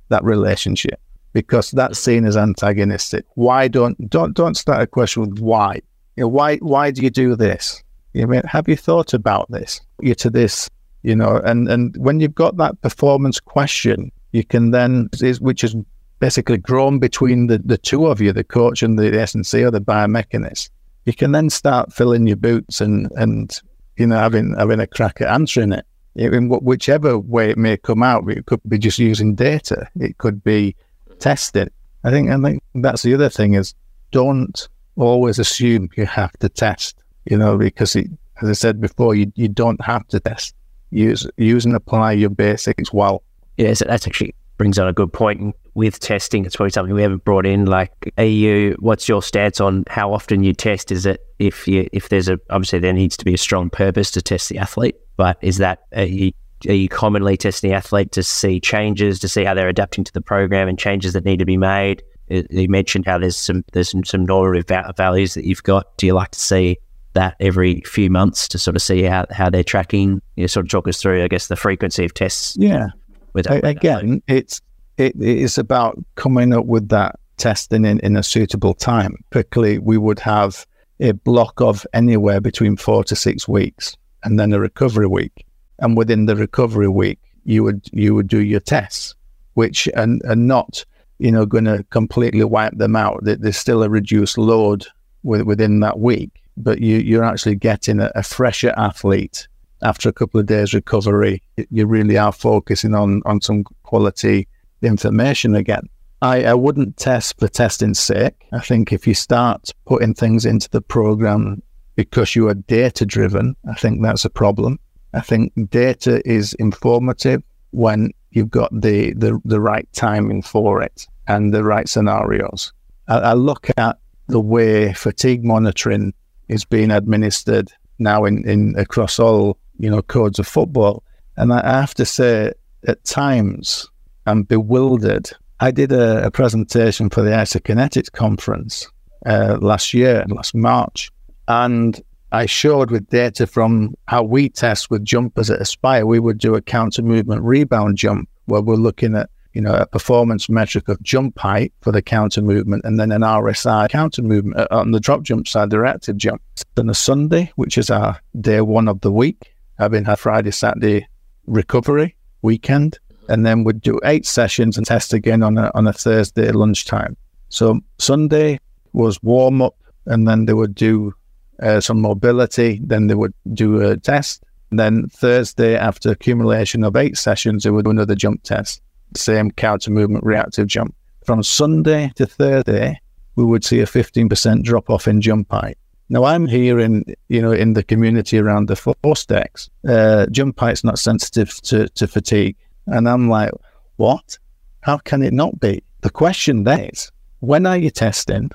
that relationship, because that's seen as antagonistic. Why don't don't don't start a question with why? You know, why why do you do this? You mean, have you thought about this? You're to this, you know, and and when you've got that performance question, you can then, which is basically grown between the, the two of you, the coach and the S&C or the biomechanist, you can then start filling your boots and and you know having having a crack at answering it in whichever way it may come out, it could be just using data. It could be tested. I think, I think that's the other thing is don't always assume you have to test, you know, because it, as I said before, you, you don't have to test. Use, use and apply your basics well. Yeah, so that's actually brings on a good point with testing. It's probably something we haven't brought in. Like, are you? What's your stance on how often you test? Is it if you if there's a obviously there needs to be a strong purpose to test the athlete, but is that are you, are you commonly testing the athlete to see changes, to see how they're adapting to the program and changes that need to be made? Uh, you mentioned how there's some there's some, some normative values that you've got. Do you like to see that every few months to sort of see how, how they're tracking? You know, sort of talk us through, I guess, the frequency of tests. Yeah. With that, again, it's it is about coming up with that testing in, in a suitable time. Typically, we would have a block of anywhere between four to six weeks and then a recovery week. And within the recovery week, you would you would do your tests, which are, are not you know going to completely wipe them out. There's still a reduced load within that week, but you you're actually getting a, a fresher athlete after a couple of days recovery. You really are focusing on on some quality information again. I, I wouldn't test for testing's sake. I think if you start putting things into the program because you are data driven, I think that's a problem. I think data is informative when you've got the, the, the right timing for it and the right scenarios. I, I look at the way fatigue monitoring is being administered now in, in across all you know codes of football, and I have to say at times I'm bewildered I did a, a presentation for the Isokinetics conference uh, last year, last March, and I showed with data from how we test with jumpers at Aspire, we would do a counter movement rebound jump where we're looking at you know, a performance metric of jump height for the counter movement, and then an RSI counter movement uh, on the drop jump side, the reactive jump. Then a Sunday, which is our day one of the week, having had Friday, Saturday recovery weekend, and then we'd do eight sessions and test again on a on a Thursday lunchtime. So Sunday was warm up, and then they would do uh, some mobility. Then they would do a test. And then Thursday, after accumulation of eight sessions, they would do another jump test same counter movement reactive jump. From Sunday to Thursday, we would see a 15% drop off in jump height. Now I'm here in you know in the community around the ForceDecks. Uh, jump height's not sensitive to, to fatigue, and I'm like, what? How can it not be? The question then is, when are you testing?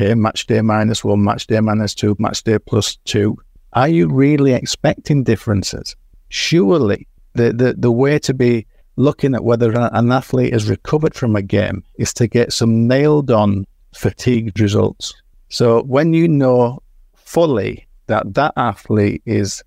Okay, match day minus one, match day minus two, match day plus two. Are you really expecting differences? Surely the, the, the way to be looking at whether an athlete has recovered from a game is to get some nailed on fatigued results. So when you know fully that that athlete is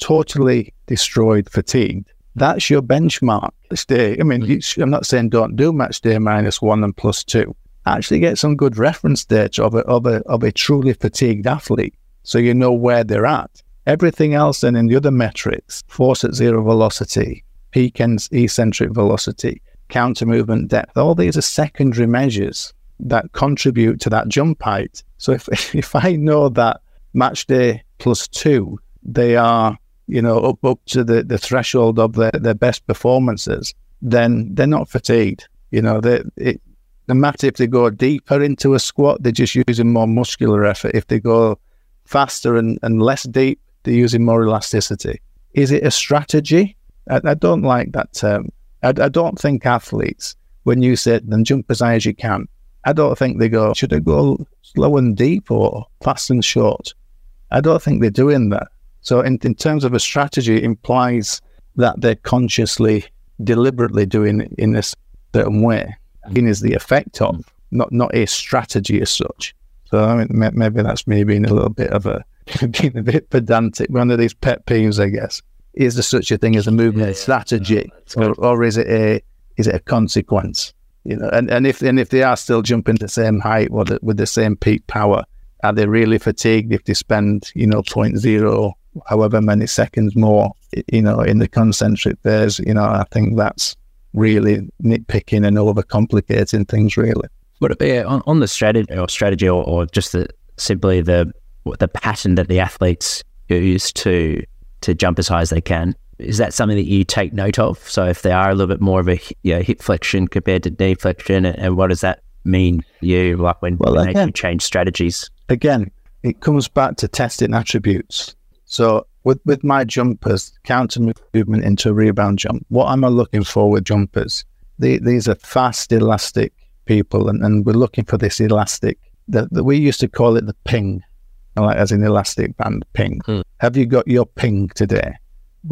totally destroyed, fatigued, that's your benchmark. Stay. I mean, I'm not saying don't do match day minus one and plus two. Actually, get some good reference data of a, of a, of a truly fatigued athlete so you know where they're at. Everything else, then in the other metrics, force at zero velocity, peak and eccentric velocity, counter movement depth. All these are secondary measures that contribute to that jump height. So if if I know that match day plus two, they are you know up up to the, the threshold of their, their best performances, then they're not fatigued. You know, they it, no matter if they go deeper into a squat, they're just using more muscular effort. If they go faster and, and less deep, they're using more elasticity. Is it a strategy? I, I don't like that term. I, I, don't think athletes, when you say then jump as high as you can, I don't think they go, should I go slow and deep or fast and short? I don't think they're doing that. So, in, in terms of a strategy, it implies that they're consciously, deliberately doing it in a certain way. And is the effect of, not not a strategy as such. So, I mean, maybe that's me being a little bit of a being a bit pedantic. One of these pet peeves, I guess is there such a thing as a movement yeah, strategy, no, or, or, is it a is it a consequence? You know, and, and if and if they are still jumping the same height or the, with the same peak power, are they really fatigued if they spend you know point zero however many seconds more you know in the concentric phase? You know, I think that's really nitpicking and overcomplicating things. Really, but uh, yeah, on, on the strategy or strategy or, or just the simply the the pattern that the athletes use to to jump as high as they can. Is that something that you take note of? So if they are a little bit more of a you know, hip flexion compared to knee flexion, and what does that mean you like when, well, when again, they change strategies? Again, it comes back to testing attributes. So with with my jumpers, counter movement into a rebound jump, what am I looking for with jumpers? The, these are fast, elastic people, and, and we're looking for this elastic. That we used to call it the ping like as an elastic band ping. Hmm. Have you got your ping today?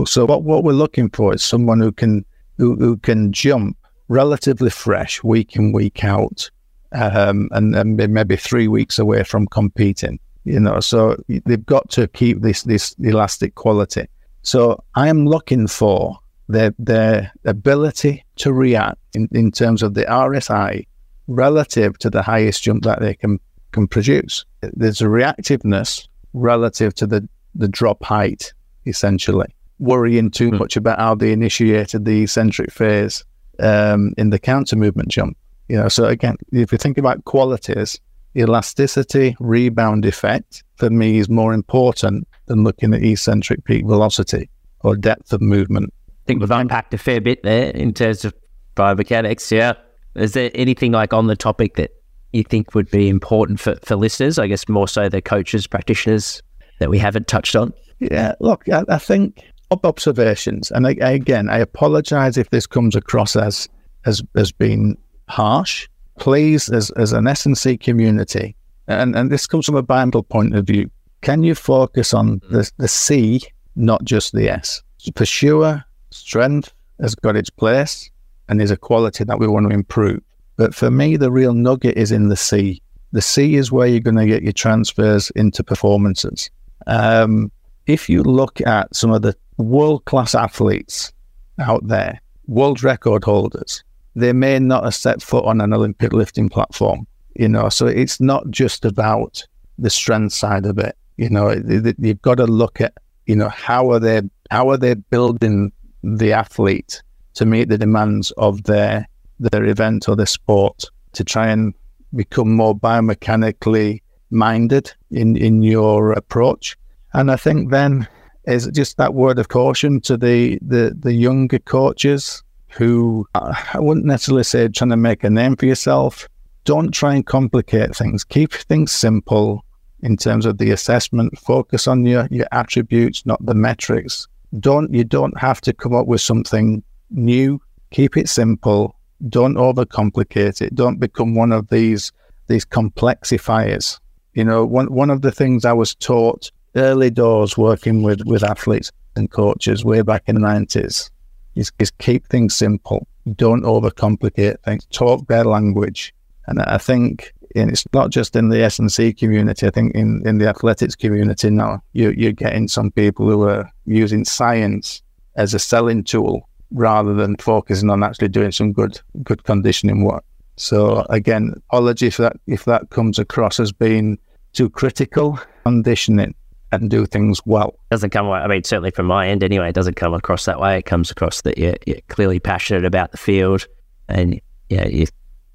So what, what we're looking for is someone who can who, who can jump relatively fresh week in week out, um, and, and maybe three weeks away from competing. You know, so they've got to keep this this elastic quality. So I am looking for their their ability to react in, in terms of the RSI relative to the highest jump that they can can produce. There's a reactiveness relative to the, the drop height, essentially. Worrying too mm. much about how they initiated the eccentric phase um, in the counter movement jump. You know, so again, if you think about qualities, elasticity, rebound effect for me is more important than looking at eccentric peak velocity or depth of movement. I think we've unpacked a fair bit there in terms of biomechanics. Yeah. Is there anything like on the topic that you think would be important for, for listeners? I guess more so the coaches, practitioners that we haven't touched on. Yeah, look, I, I think observations, and I, again, I apologize if this comes across as as as being harsh. Please, as as an S&C community, and and this comes from a Bible point of view, can you focus on the the C, not just the S? Sure, strength has got its place and is a quality that we want to improve. But for me, the real nugget is in the C. The C is where you're going to get your transfers into performances. Um, if you look at some of the world class athletes out there, world record holders, they may not have set foot on an Olympic lifting platform, you know. So it's not just about the strength side of it, you know. You've got to look at, you know, how are they how are they building the athlete to meet the demands of their their event or their sport to try and become more biomechanically minded in in your approach. And I think then is just that word of caution to the the, the younger coaches who uh, I wouldn't necessarily say trying to make a name for yourself. Don't try and complicate things. Keep things simple in terms of the assessment. Focus on your, your attributes, not the metrics. Don't you don't have to come up with something new. Keep it simple. Don't overcomplicate it. Don't become one of these these complexifiers. You know, one one of the things I was taught early doors working with, with athletes and coaches way back in the nineties is, is keep things simple. Don't overcomplicate things. Talk their language. And I think it's not just in the S and C community. I think in, in the athletics community now, you, you're getting some people who are using science as a selling tool rather than focusing on actually doing some good good conditioning work. So again, apology if that if that comes across as being too critical. Conditioning and do things well. Doesn't come. I mean, certainly from my end, anyway, it doesn't come across that way. It comes across that you're, you're clearly passionate about the field, and yeah, you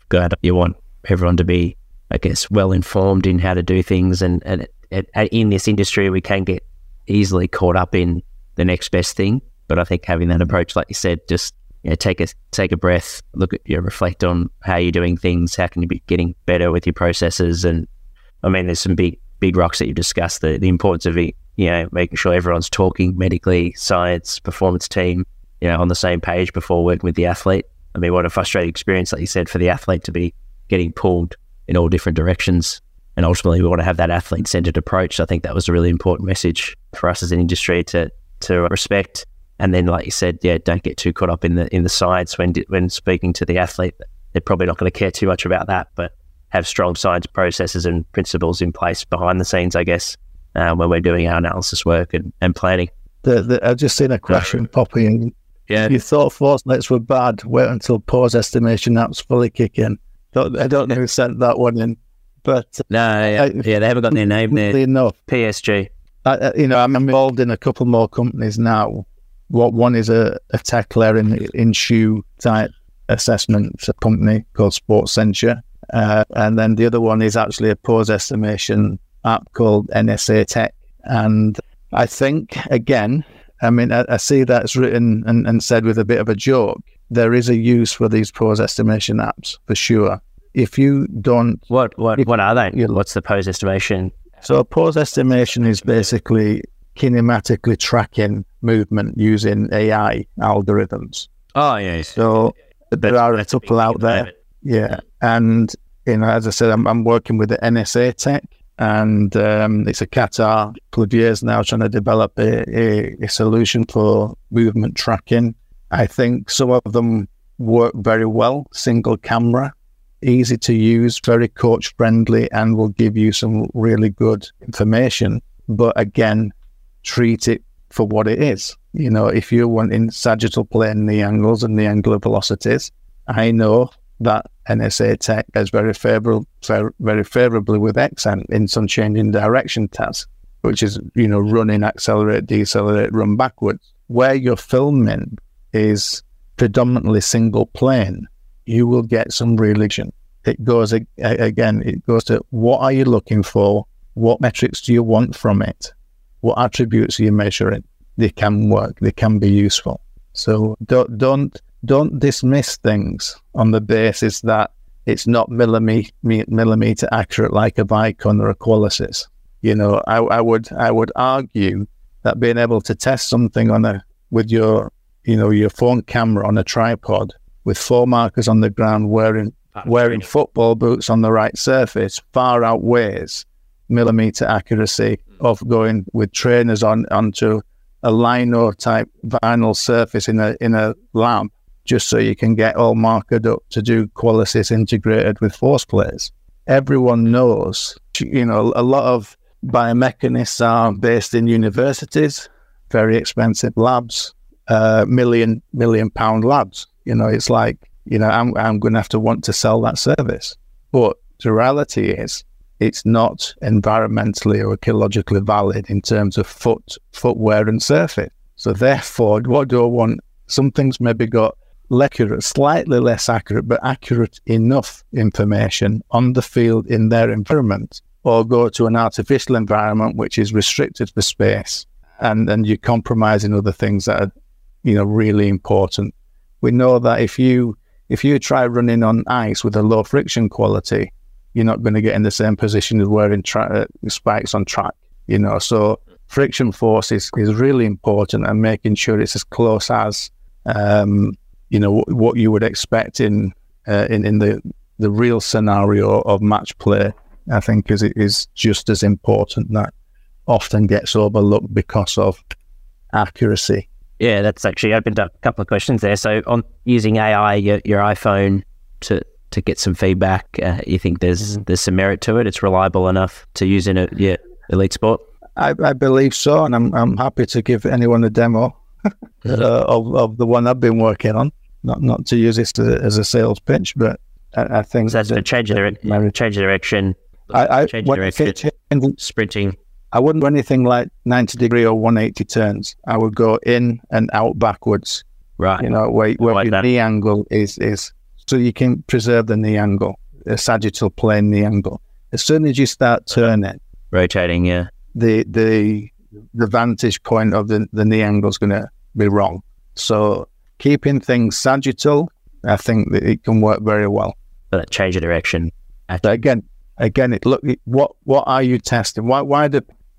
got you want everyone to be, I guess, well informed in how to do things. And, and in this industry, we can get easily caught up in the next best thing. But I think having that approach, like you said, just you know, take a take a breath, look at you know, reflect on how you're doing things, how can you be getting better with your processes, and I mean, there's some big big rocks that you discussed, the, the importance of it, you know, making sure everyone's talking medically, science, performance team, you know, on the same page before working with the athlete. I mean, what a frustrating experience, like you said, for the athlete to be getting pulled in all different directions. And ultimately, we want to have that athlete centered approach. I think that was a really important message for us as an industry to to respect. And then, like you said, yeah, don't get too caught up in the in the science when when speaking to the athlete. They're probably not going to care too much about that, but have strong science processes and principles in place behind the scenes, I guess, uh, when we're doing our analysis work and, and planning. The, the, I've just seen a question pop in. Yeah. You thought Forcenets were bad. Wait until pose estimation apps fully kick in. I don't know who sent that one in, but no, yeah, I, yeah they haven't got their name there. Enough. PSG. I, you know, I'm involved in a couple more companies now. What one is a, a Tekla in in shoe type assessment company called Sports Censure, uh, and then the other one is actually a pose estimation app called NSA Tech. And I think, again, I mean, I, I see that's written and, and, said with a bit of a joke. There is a use for these pose estimation apps for sure. If you don't. What what, what are they? What's the pose estimation? So, pose estimation is basically kinematically tracking movement using AI algorithms. Oh, yeah. So, there are a couple out there. Yeah. And, you know, as I said, I'm, I'm working with the NSA Tech and um, it's a Qatar couple of years now trying to develop a, a, a, solution for movement tracking. I think some of them work very well, single camera, easy to use, very coach friendly, and will give you some really good information. But again, treat it for what it is. You know, if you're wanting sagittal plane the angles and the angular velocities, I know that NSA Tech is very favorable, very favorably with XM in some changing direction tasks, which is you know running, accelerate, decelerate, run backwards. Where you're filming is predominantly single plane, you will get some religion. It goes again. It goes to what are you looking for? What metrics do you want from it? What attributes are you measuring? They can work. They can be useful. So don't don't don't dismiss things on the basis that it's not millimeter, millimeter accurate like a Vicon or a Qualisys. You know, I, I would I would argue that being able to test something on a with your you know your phone camera on a tripod with four markers on the ground wearing wearing football boots on the right surface far outweighs millimeter accuracy mm. of going with trainers on onto a lino type vinyl surface in a in a lab just so you can get all marked up to do Qualisys integrated with force plates. Everyone knows, you know, a lot of biomechanists are based in universities, very expensive labs, uh, million million pound labs. You know, it's like you know I'm I'm going to have to want to sell that service. But the reality is, it's not environmentally or ecologically valid in terms of foot footwear and surfing. So therefore, what do I want? Some things maybe got accurate, slightly less accurate, but accurate enough information on the field in their environment, or go to an artificial environment which is restricted for space, and then you're compromising other things that are, you know, really important. We know that if you if you try running on ice with a low friction quality, you're not going to get in the same position as wearing tra- uh, spikes on track. You know, so friction force is, is really important and making sure it's as close as um, you know what you would expect in uh, in in the the real scenario of match play. I think is is just as important. That often gets overlooked because of accuracy. Yeah, that's actually opened up a couple of questions there. So, on using AI, your, your iPhone to to get some feedback, uh, you think there's mm-hmm. there's some merit to it? It's reliable enough to use in a yeah, elite sport. I, I believe so, and I'm I'm happy to give anyone a demo uh, of of the one I've been working on. Not not to use this to, as a sales pitch, but I, I think so that's a change, direct, change direction. I, I change direction, sprinting. I wouldn't do anything like 90 degree or 180 turns. I would go in and out backwards. Right. You know, where, where like your that. knee angle is, is so you can preserve the knee angle, the sagittal plane knee angle. As soon as you start turning, rotating, yeah, the the the vantage point of the, the knee angle is going to be wrong. So keeping things sagittal, I think that it can work very well. But change of direction. But again, again, it look what what are you testing? Why why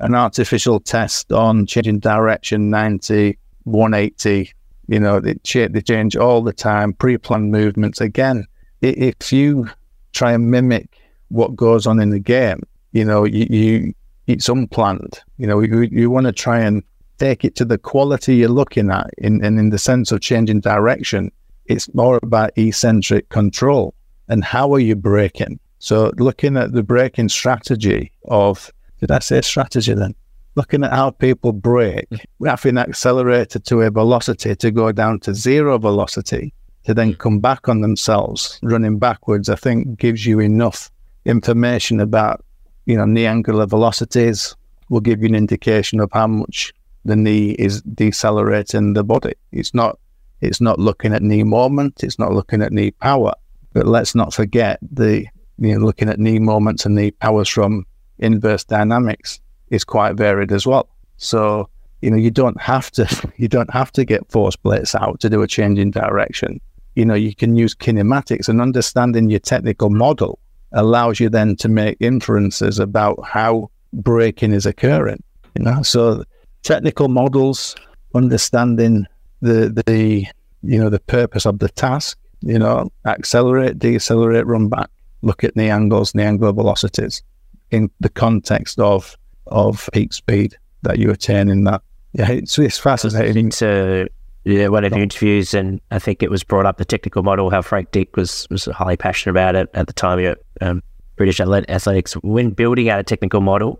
an artificial test on changing direction 90, 180? You know, they, ch- they change all the time, pre-planned movements. Again, if you try and mimic what goes on in the game, you know, you, you it's unplanned. You know, you, you want to try and take it to the quality you're looking at, in, and in the sense of changing direction, it's more about eccentric control and how are you braking. So looking at the braking strategy of, did I say strategy then? Looking at how people brake, having accelerated to a velocity to go down to zero velocity, to then come back on themselves, running backwards, I think gives you enough information about, you know, knee angular velocities, will give you an indication of how much the knee is decelerating the body. It's not it's not looking at knee moment, it's not looking at knee power. But let's not forget the you know, looking at knee moments and knee powers from inverse dynamics is quite varied as well. So, you know, you don't have to you don't have to get force plates out to do a change in direction. You know, you can use kinematics and understanding your technical model allows you then to make inferences about how braking is occurring. You know, so technical models, understanding the the you know the purpose of the task, you know, accelerate, decelerate, run back, look at the angles the angular velocities in the context of of peak speed that you attain in that. Yeah, it's, it's fascinating. To yeah, one of the interviews, and I think it was brought up the technical model. How Frank Dick was was highly passionate about it at the time of um, British Athletics. When building out a technical model,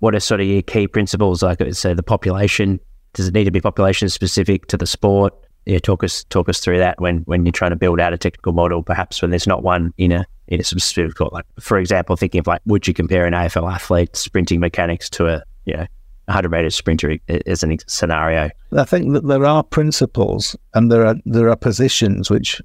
what are sort of your key principles? Like so, the population does it need to be population specific to the sport? Yeah, talk us talk us through that when when you're trying to build out a technical model. Perhaps when there's not one in a in a specific sport. Like for example, thinking of like, would you compare an AFL athlete sprinting mechanics to a you know 100 meter sprinter as a scenario? I think that there are principles and there are there are positions which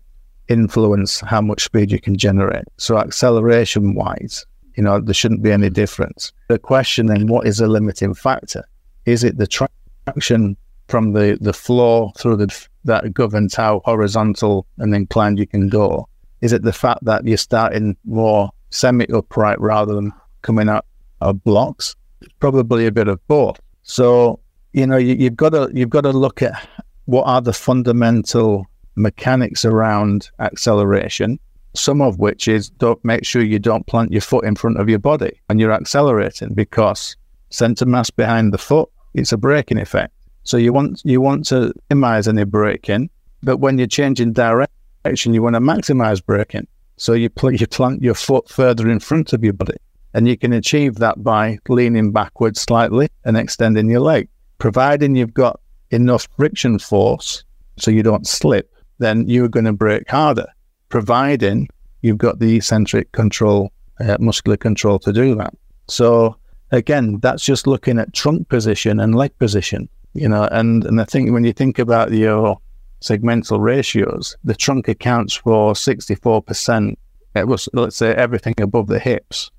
influence how much speed you can generate. So acceleration wise, you know, there shouldn't be any difference. The question then, what is a limiting factor? Is it the traction from the, the floor through the that governs how horizontal and inclined you can go? Is it the fact that you're starting more semi upright rather than coming out of blocks? Probably a bit of both. So you know you, you've got to you've got to look at what are the fundamental mechanics around acceleration. Some of which is don't make sure you don't plant your foot in front of your body and you're accelerating because center mass behind the foot it's a braking effect. So you want you want to minimize any braking But when you're changing direction, you want to maximize braking. So you, pl- you plant your foot further in front of your body. And you can achieve that by leaning backwards slightly and extending your leg. Providing you've got enough friction force so you don't slip, then you're going to brake harder. Providing you've got the eccentric control, uh, muscular control to do that. So again, that's just looking at trunk position and leg position, you know, and, and I think when you think about your segmental ratios, the trunk accounts for 64%. It was, let's say everything above the hips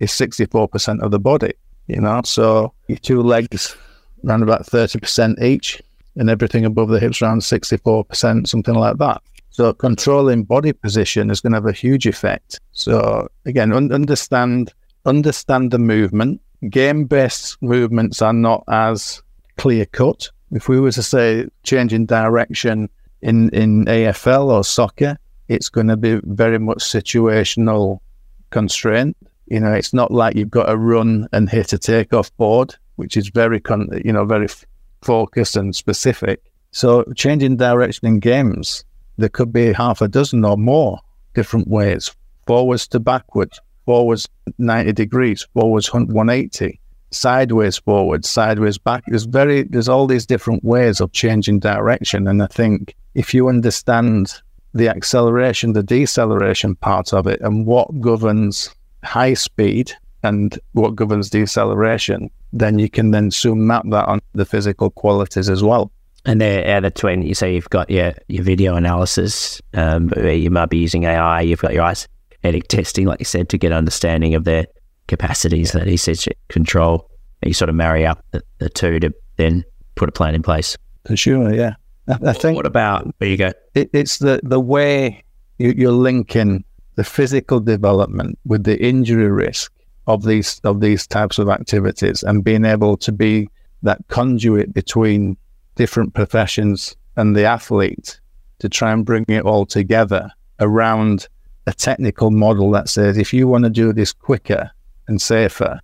is 64% of the body, you know, so your two legs around about 30% each and everything above the hips around 64%, something like that. So controlling body position is going to have a huge effect. So again, un- understand understand the movement. Game based movements are not as clear cut. If we were to say changing direction in, in AFL or soccer, it's going to be very much situational constraint. You know, it's not like you've got to run and hit a takeoff board, which is very, con- you know, very f- focused and specific. So changing direction in games, there could be half a dozen or more different ways, forwards to backwards, forwards 90 degrees, forwards 180, sideways forward, sideways back. There's very there's all these different ways of changing direction. And I think if you understand the acceleration, the deceleration part of it and what governs high speed and what governs deceleration, then you can then soon map that on the physical qualities as well. And they're out of 20, so you've got your, your video analysis, um, you might be using AI, you've got your isokinetic testing, like you said, to get understanding of their capacities that he says control. You sort of marry up the, the two to then put a plan in place. For sure, yeah. I, I think. What about, where you go? It, it's the, the way you, you're linking the physical development with the injury risk of these of these types of activities and being able to be that conduit between different professions and the athlete to try and bring it all together around a technical model that says if you want to do this quicker and safer,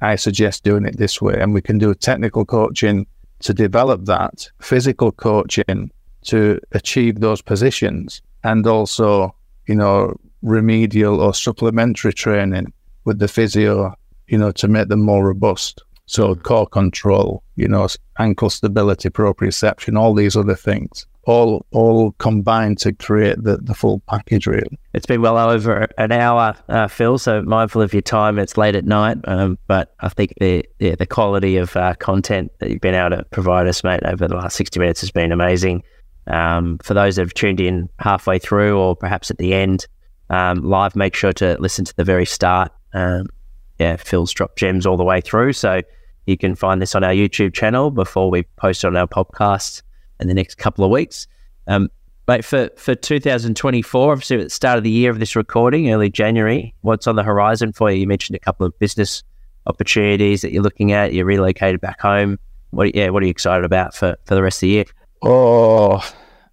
I suggest doing it this way. And we can do technical coaching to develop that, physical coaching to achieve those positions, and also, you know, remedial or supplementary training with the physio, you know, to make them more robust. So core control, you know, ankle stability, proprioception, all these other things, all all combined to create the, the full package. Really, it's been well over an hour, uh, Phil. So mindful of your time. It's late at night, um, but I think the yeah, the quality of uh, content that you've been able to provide us, mate, over the last sixty minutes has been amazing. Um, for those that have tuned in halfway through or perhaps at the end um, live, make sure to listen to the very start. Um, yeah, Phil's dropped gems all the way through. So you can find this on our YouTube channel before we post it on our podcast in the next couple of weeks. Um, but for, for 2024, obviously at the start of the year of this recording, early January, what's on the horizon for you? You mentioned a couple of business opportunities that you're looking at. You're relocated back home. What, yeah, what are you excited about for, for the rest of the year? Oh,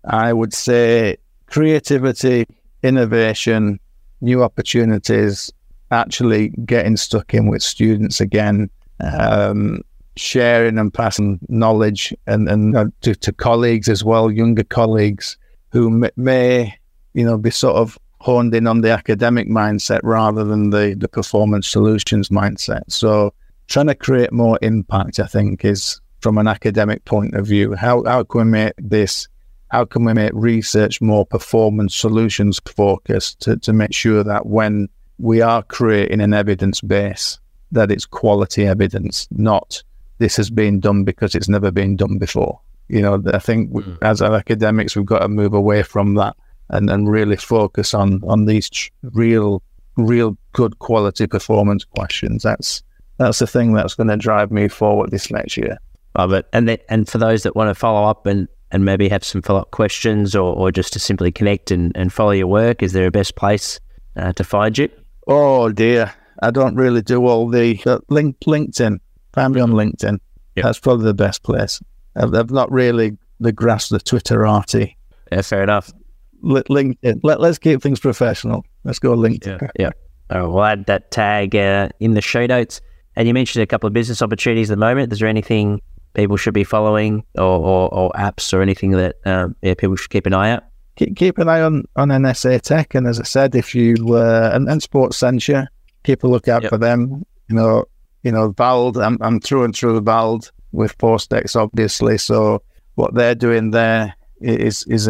I would say creativity, innovation, new opportunities, actually getting stuck in with students again, um, sharing and passing knowledge and, and to, to, colleagues as well, younger colleagues who may, you know, be sort of honed in on the academic mindset rather than the, the performance solutions mindset. So trying to create more impact, I think, is from an academic point of view. How, how can we make this, how can we make research more performance solutions focused to, to make sure that when we are creating an evidence base that it's quality evidence, not this has been done because it's never been done before. You know, I think mm. as academics, we've got to move away from that and, and really focus on on these tr- real, real good quality performance questions. That's that's the thing that's going to drive me forward this next year. Love it. And that, and for those that want to follow up and, and maybe have some follow up questions or, or just to simply connect and, and follow your work, is there a best place uh, to find you? Oh dear, I don't really do all the uh, link, LinkedIn. Find me on LinkedIn. Yep. That's probably the best place. I've, I've not really the grasp the Twitterati. Yeah, fair enough. L- LinkedIn. Let, let's keep things professional. Let's go LinkedIn. Yeah. yeah. Oh, we'll add that tag uh, in the show notes. And you mentioned a couple of business opportunities at the moment. Is there anything people should be following or, or, or apps or anything that um, yeah, people should keep an eye out? Keep, keep an eye on, on NSA Tech. And as I said, if you, uh, and, and Sports Censure, keep a lookout Yep. for them. You know, you know, Vald, I'm, I'm through and through Vald with ForceDecks, obviously. So what they're doing there is, is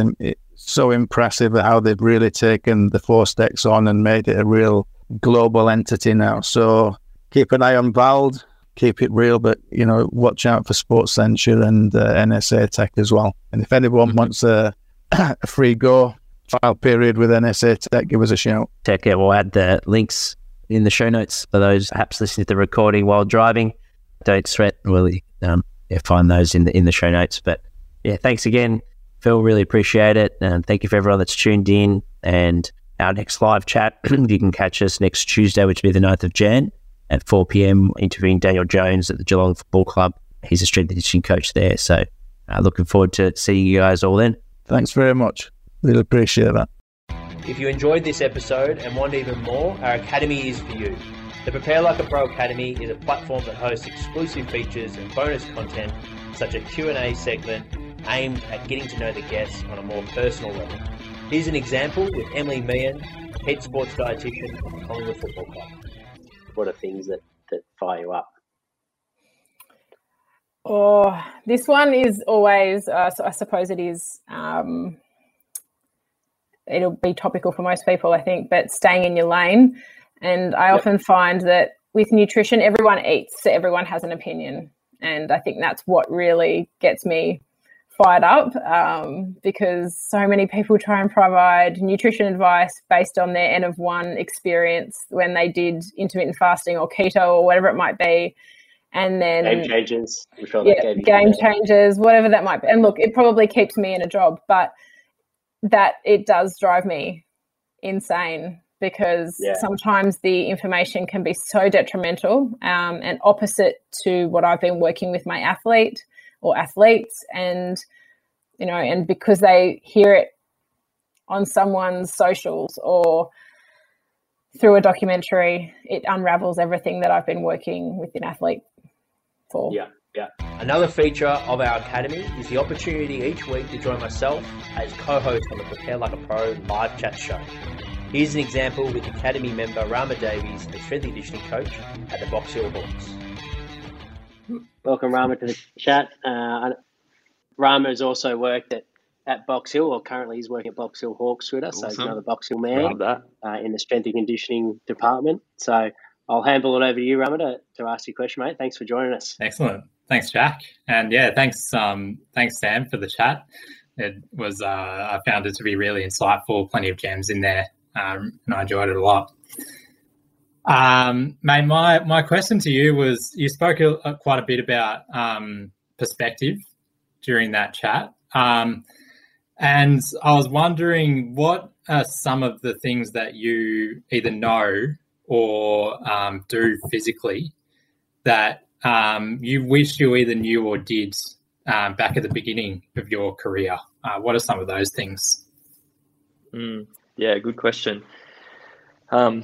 so impressive at how they've really taken the ForceDecks on and made it a real global entity now. So keep an eye on Vald, keep it real, but you know, watch out for Sports Censure and uh, NSA Tech as well. And if anyone wants a, a free go trial period with NSA Tech, give us a shout. Tech, we'll add the links in the show notes for those perhaps listening to the recording while driving. Don't sweat. We'll um, yeah, find those in the in the show notes. But yeah, thanks again, Phil. Really appreciate it, and thank you for everyone that's tuned in. And our next live chat, you can catch us next Tuesday, which will be the 9th of Jan at 4 p.m. Interviewing Daniel Jones at the Geelong Football Club. He's a strength and conditioning coach there. So uh, looking forward to seeing you guys all then. Thanks very much. Really appreciate that. If you enjoyed this episode and want even more, our academy is for you. The Prepare Like a Pro Academy is a platform that hosts exclusive features and bonus content such as Q&A segment aimed at getting to know the guests on a more personal level. Here's an example with Emily Meehan, head sports dietitian of the Collingwood Football Club. What are things that, that fire you up? Oh, this one is always, uh, so I suppose it is, um, it'll be topical for most people, I think, but staying in your lane. And I Yep. often find that with nutrition, everyone eats, so everyone has an opinion. And I think that's what really gets me fired up um, because so many people try and provide nutrition advice based on their N of one experience when they did intermittent fasting or keto or whatever it might be. And then Game changers. I'm sure yeah, game changers, whatever that might be. And look, it probably keeps me in a job, but that it does drive me insane because Yeah. sometimes the information can be so detrimental um, and opposite to what I've been working with my athlete or athletes, and you know, and because they hear it on someone's socials or through a documentary, it unravels everything that I've been working with an athlete for. Yeah, yeah. Another feature of our academy is the opportunity each week to join myself as co-host on the Prepare Like a Pro live chat show. Here's an example with Academy member Rama Davies, the strength and conditioning coach at the Box Hill Hawks. Welcome, Rama, to the chat. Uh, Rama has also worked at, at Box Hill, or currently he's working at Box Hill Hawks with us, so he's Awesome. another Box Hill man uh, in the strength and conditioning department. So I'll handle it over to you, Rama, to, to ask your question, mate. Thanks for joining us. Excellent. Thanks, Jack. And yeah, thanks, um, thanks, Sam, for the chat. It was, uh, I found it to be really insightful, plenty of gems in there, um, and I enjoyed it a lot. Um, mate, my, my question to you was you spoke a, quite a bit about um, perspective during that chat. Um, and I was wondering what are some of the things that you either know or um, do physically that um, you wish you either knew or did um, back at the beginning of your career? Uh, what are some of those things? Mm, yeah, good question. Um,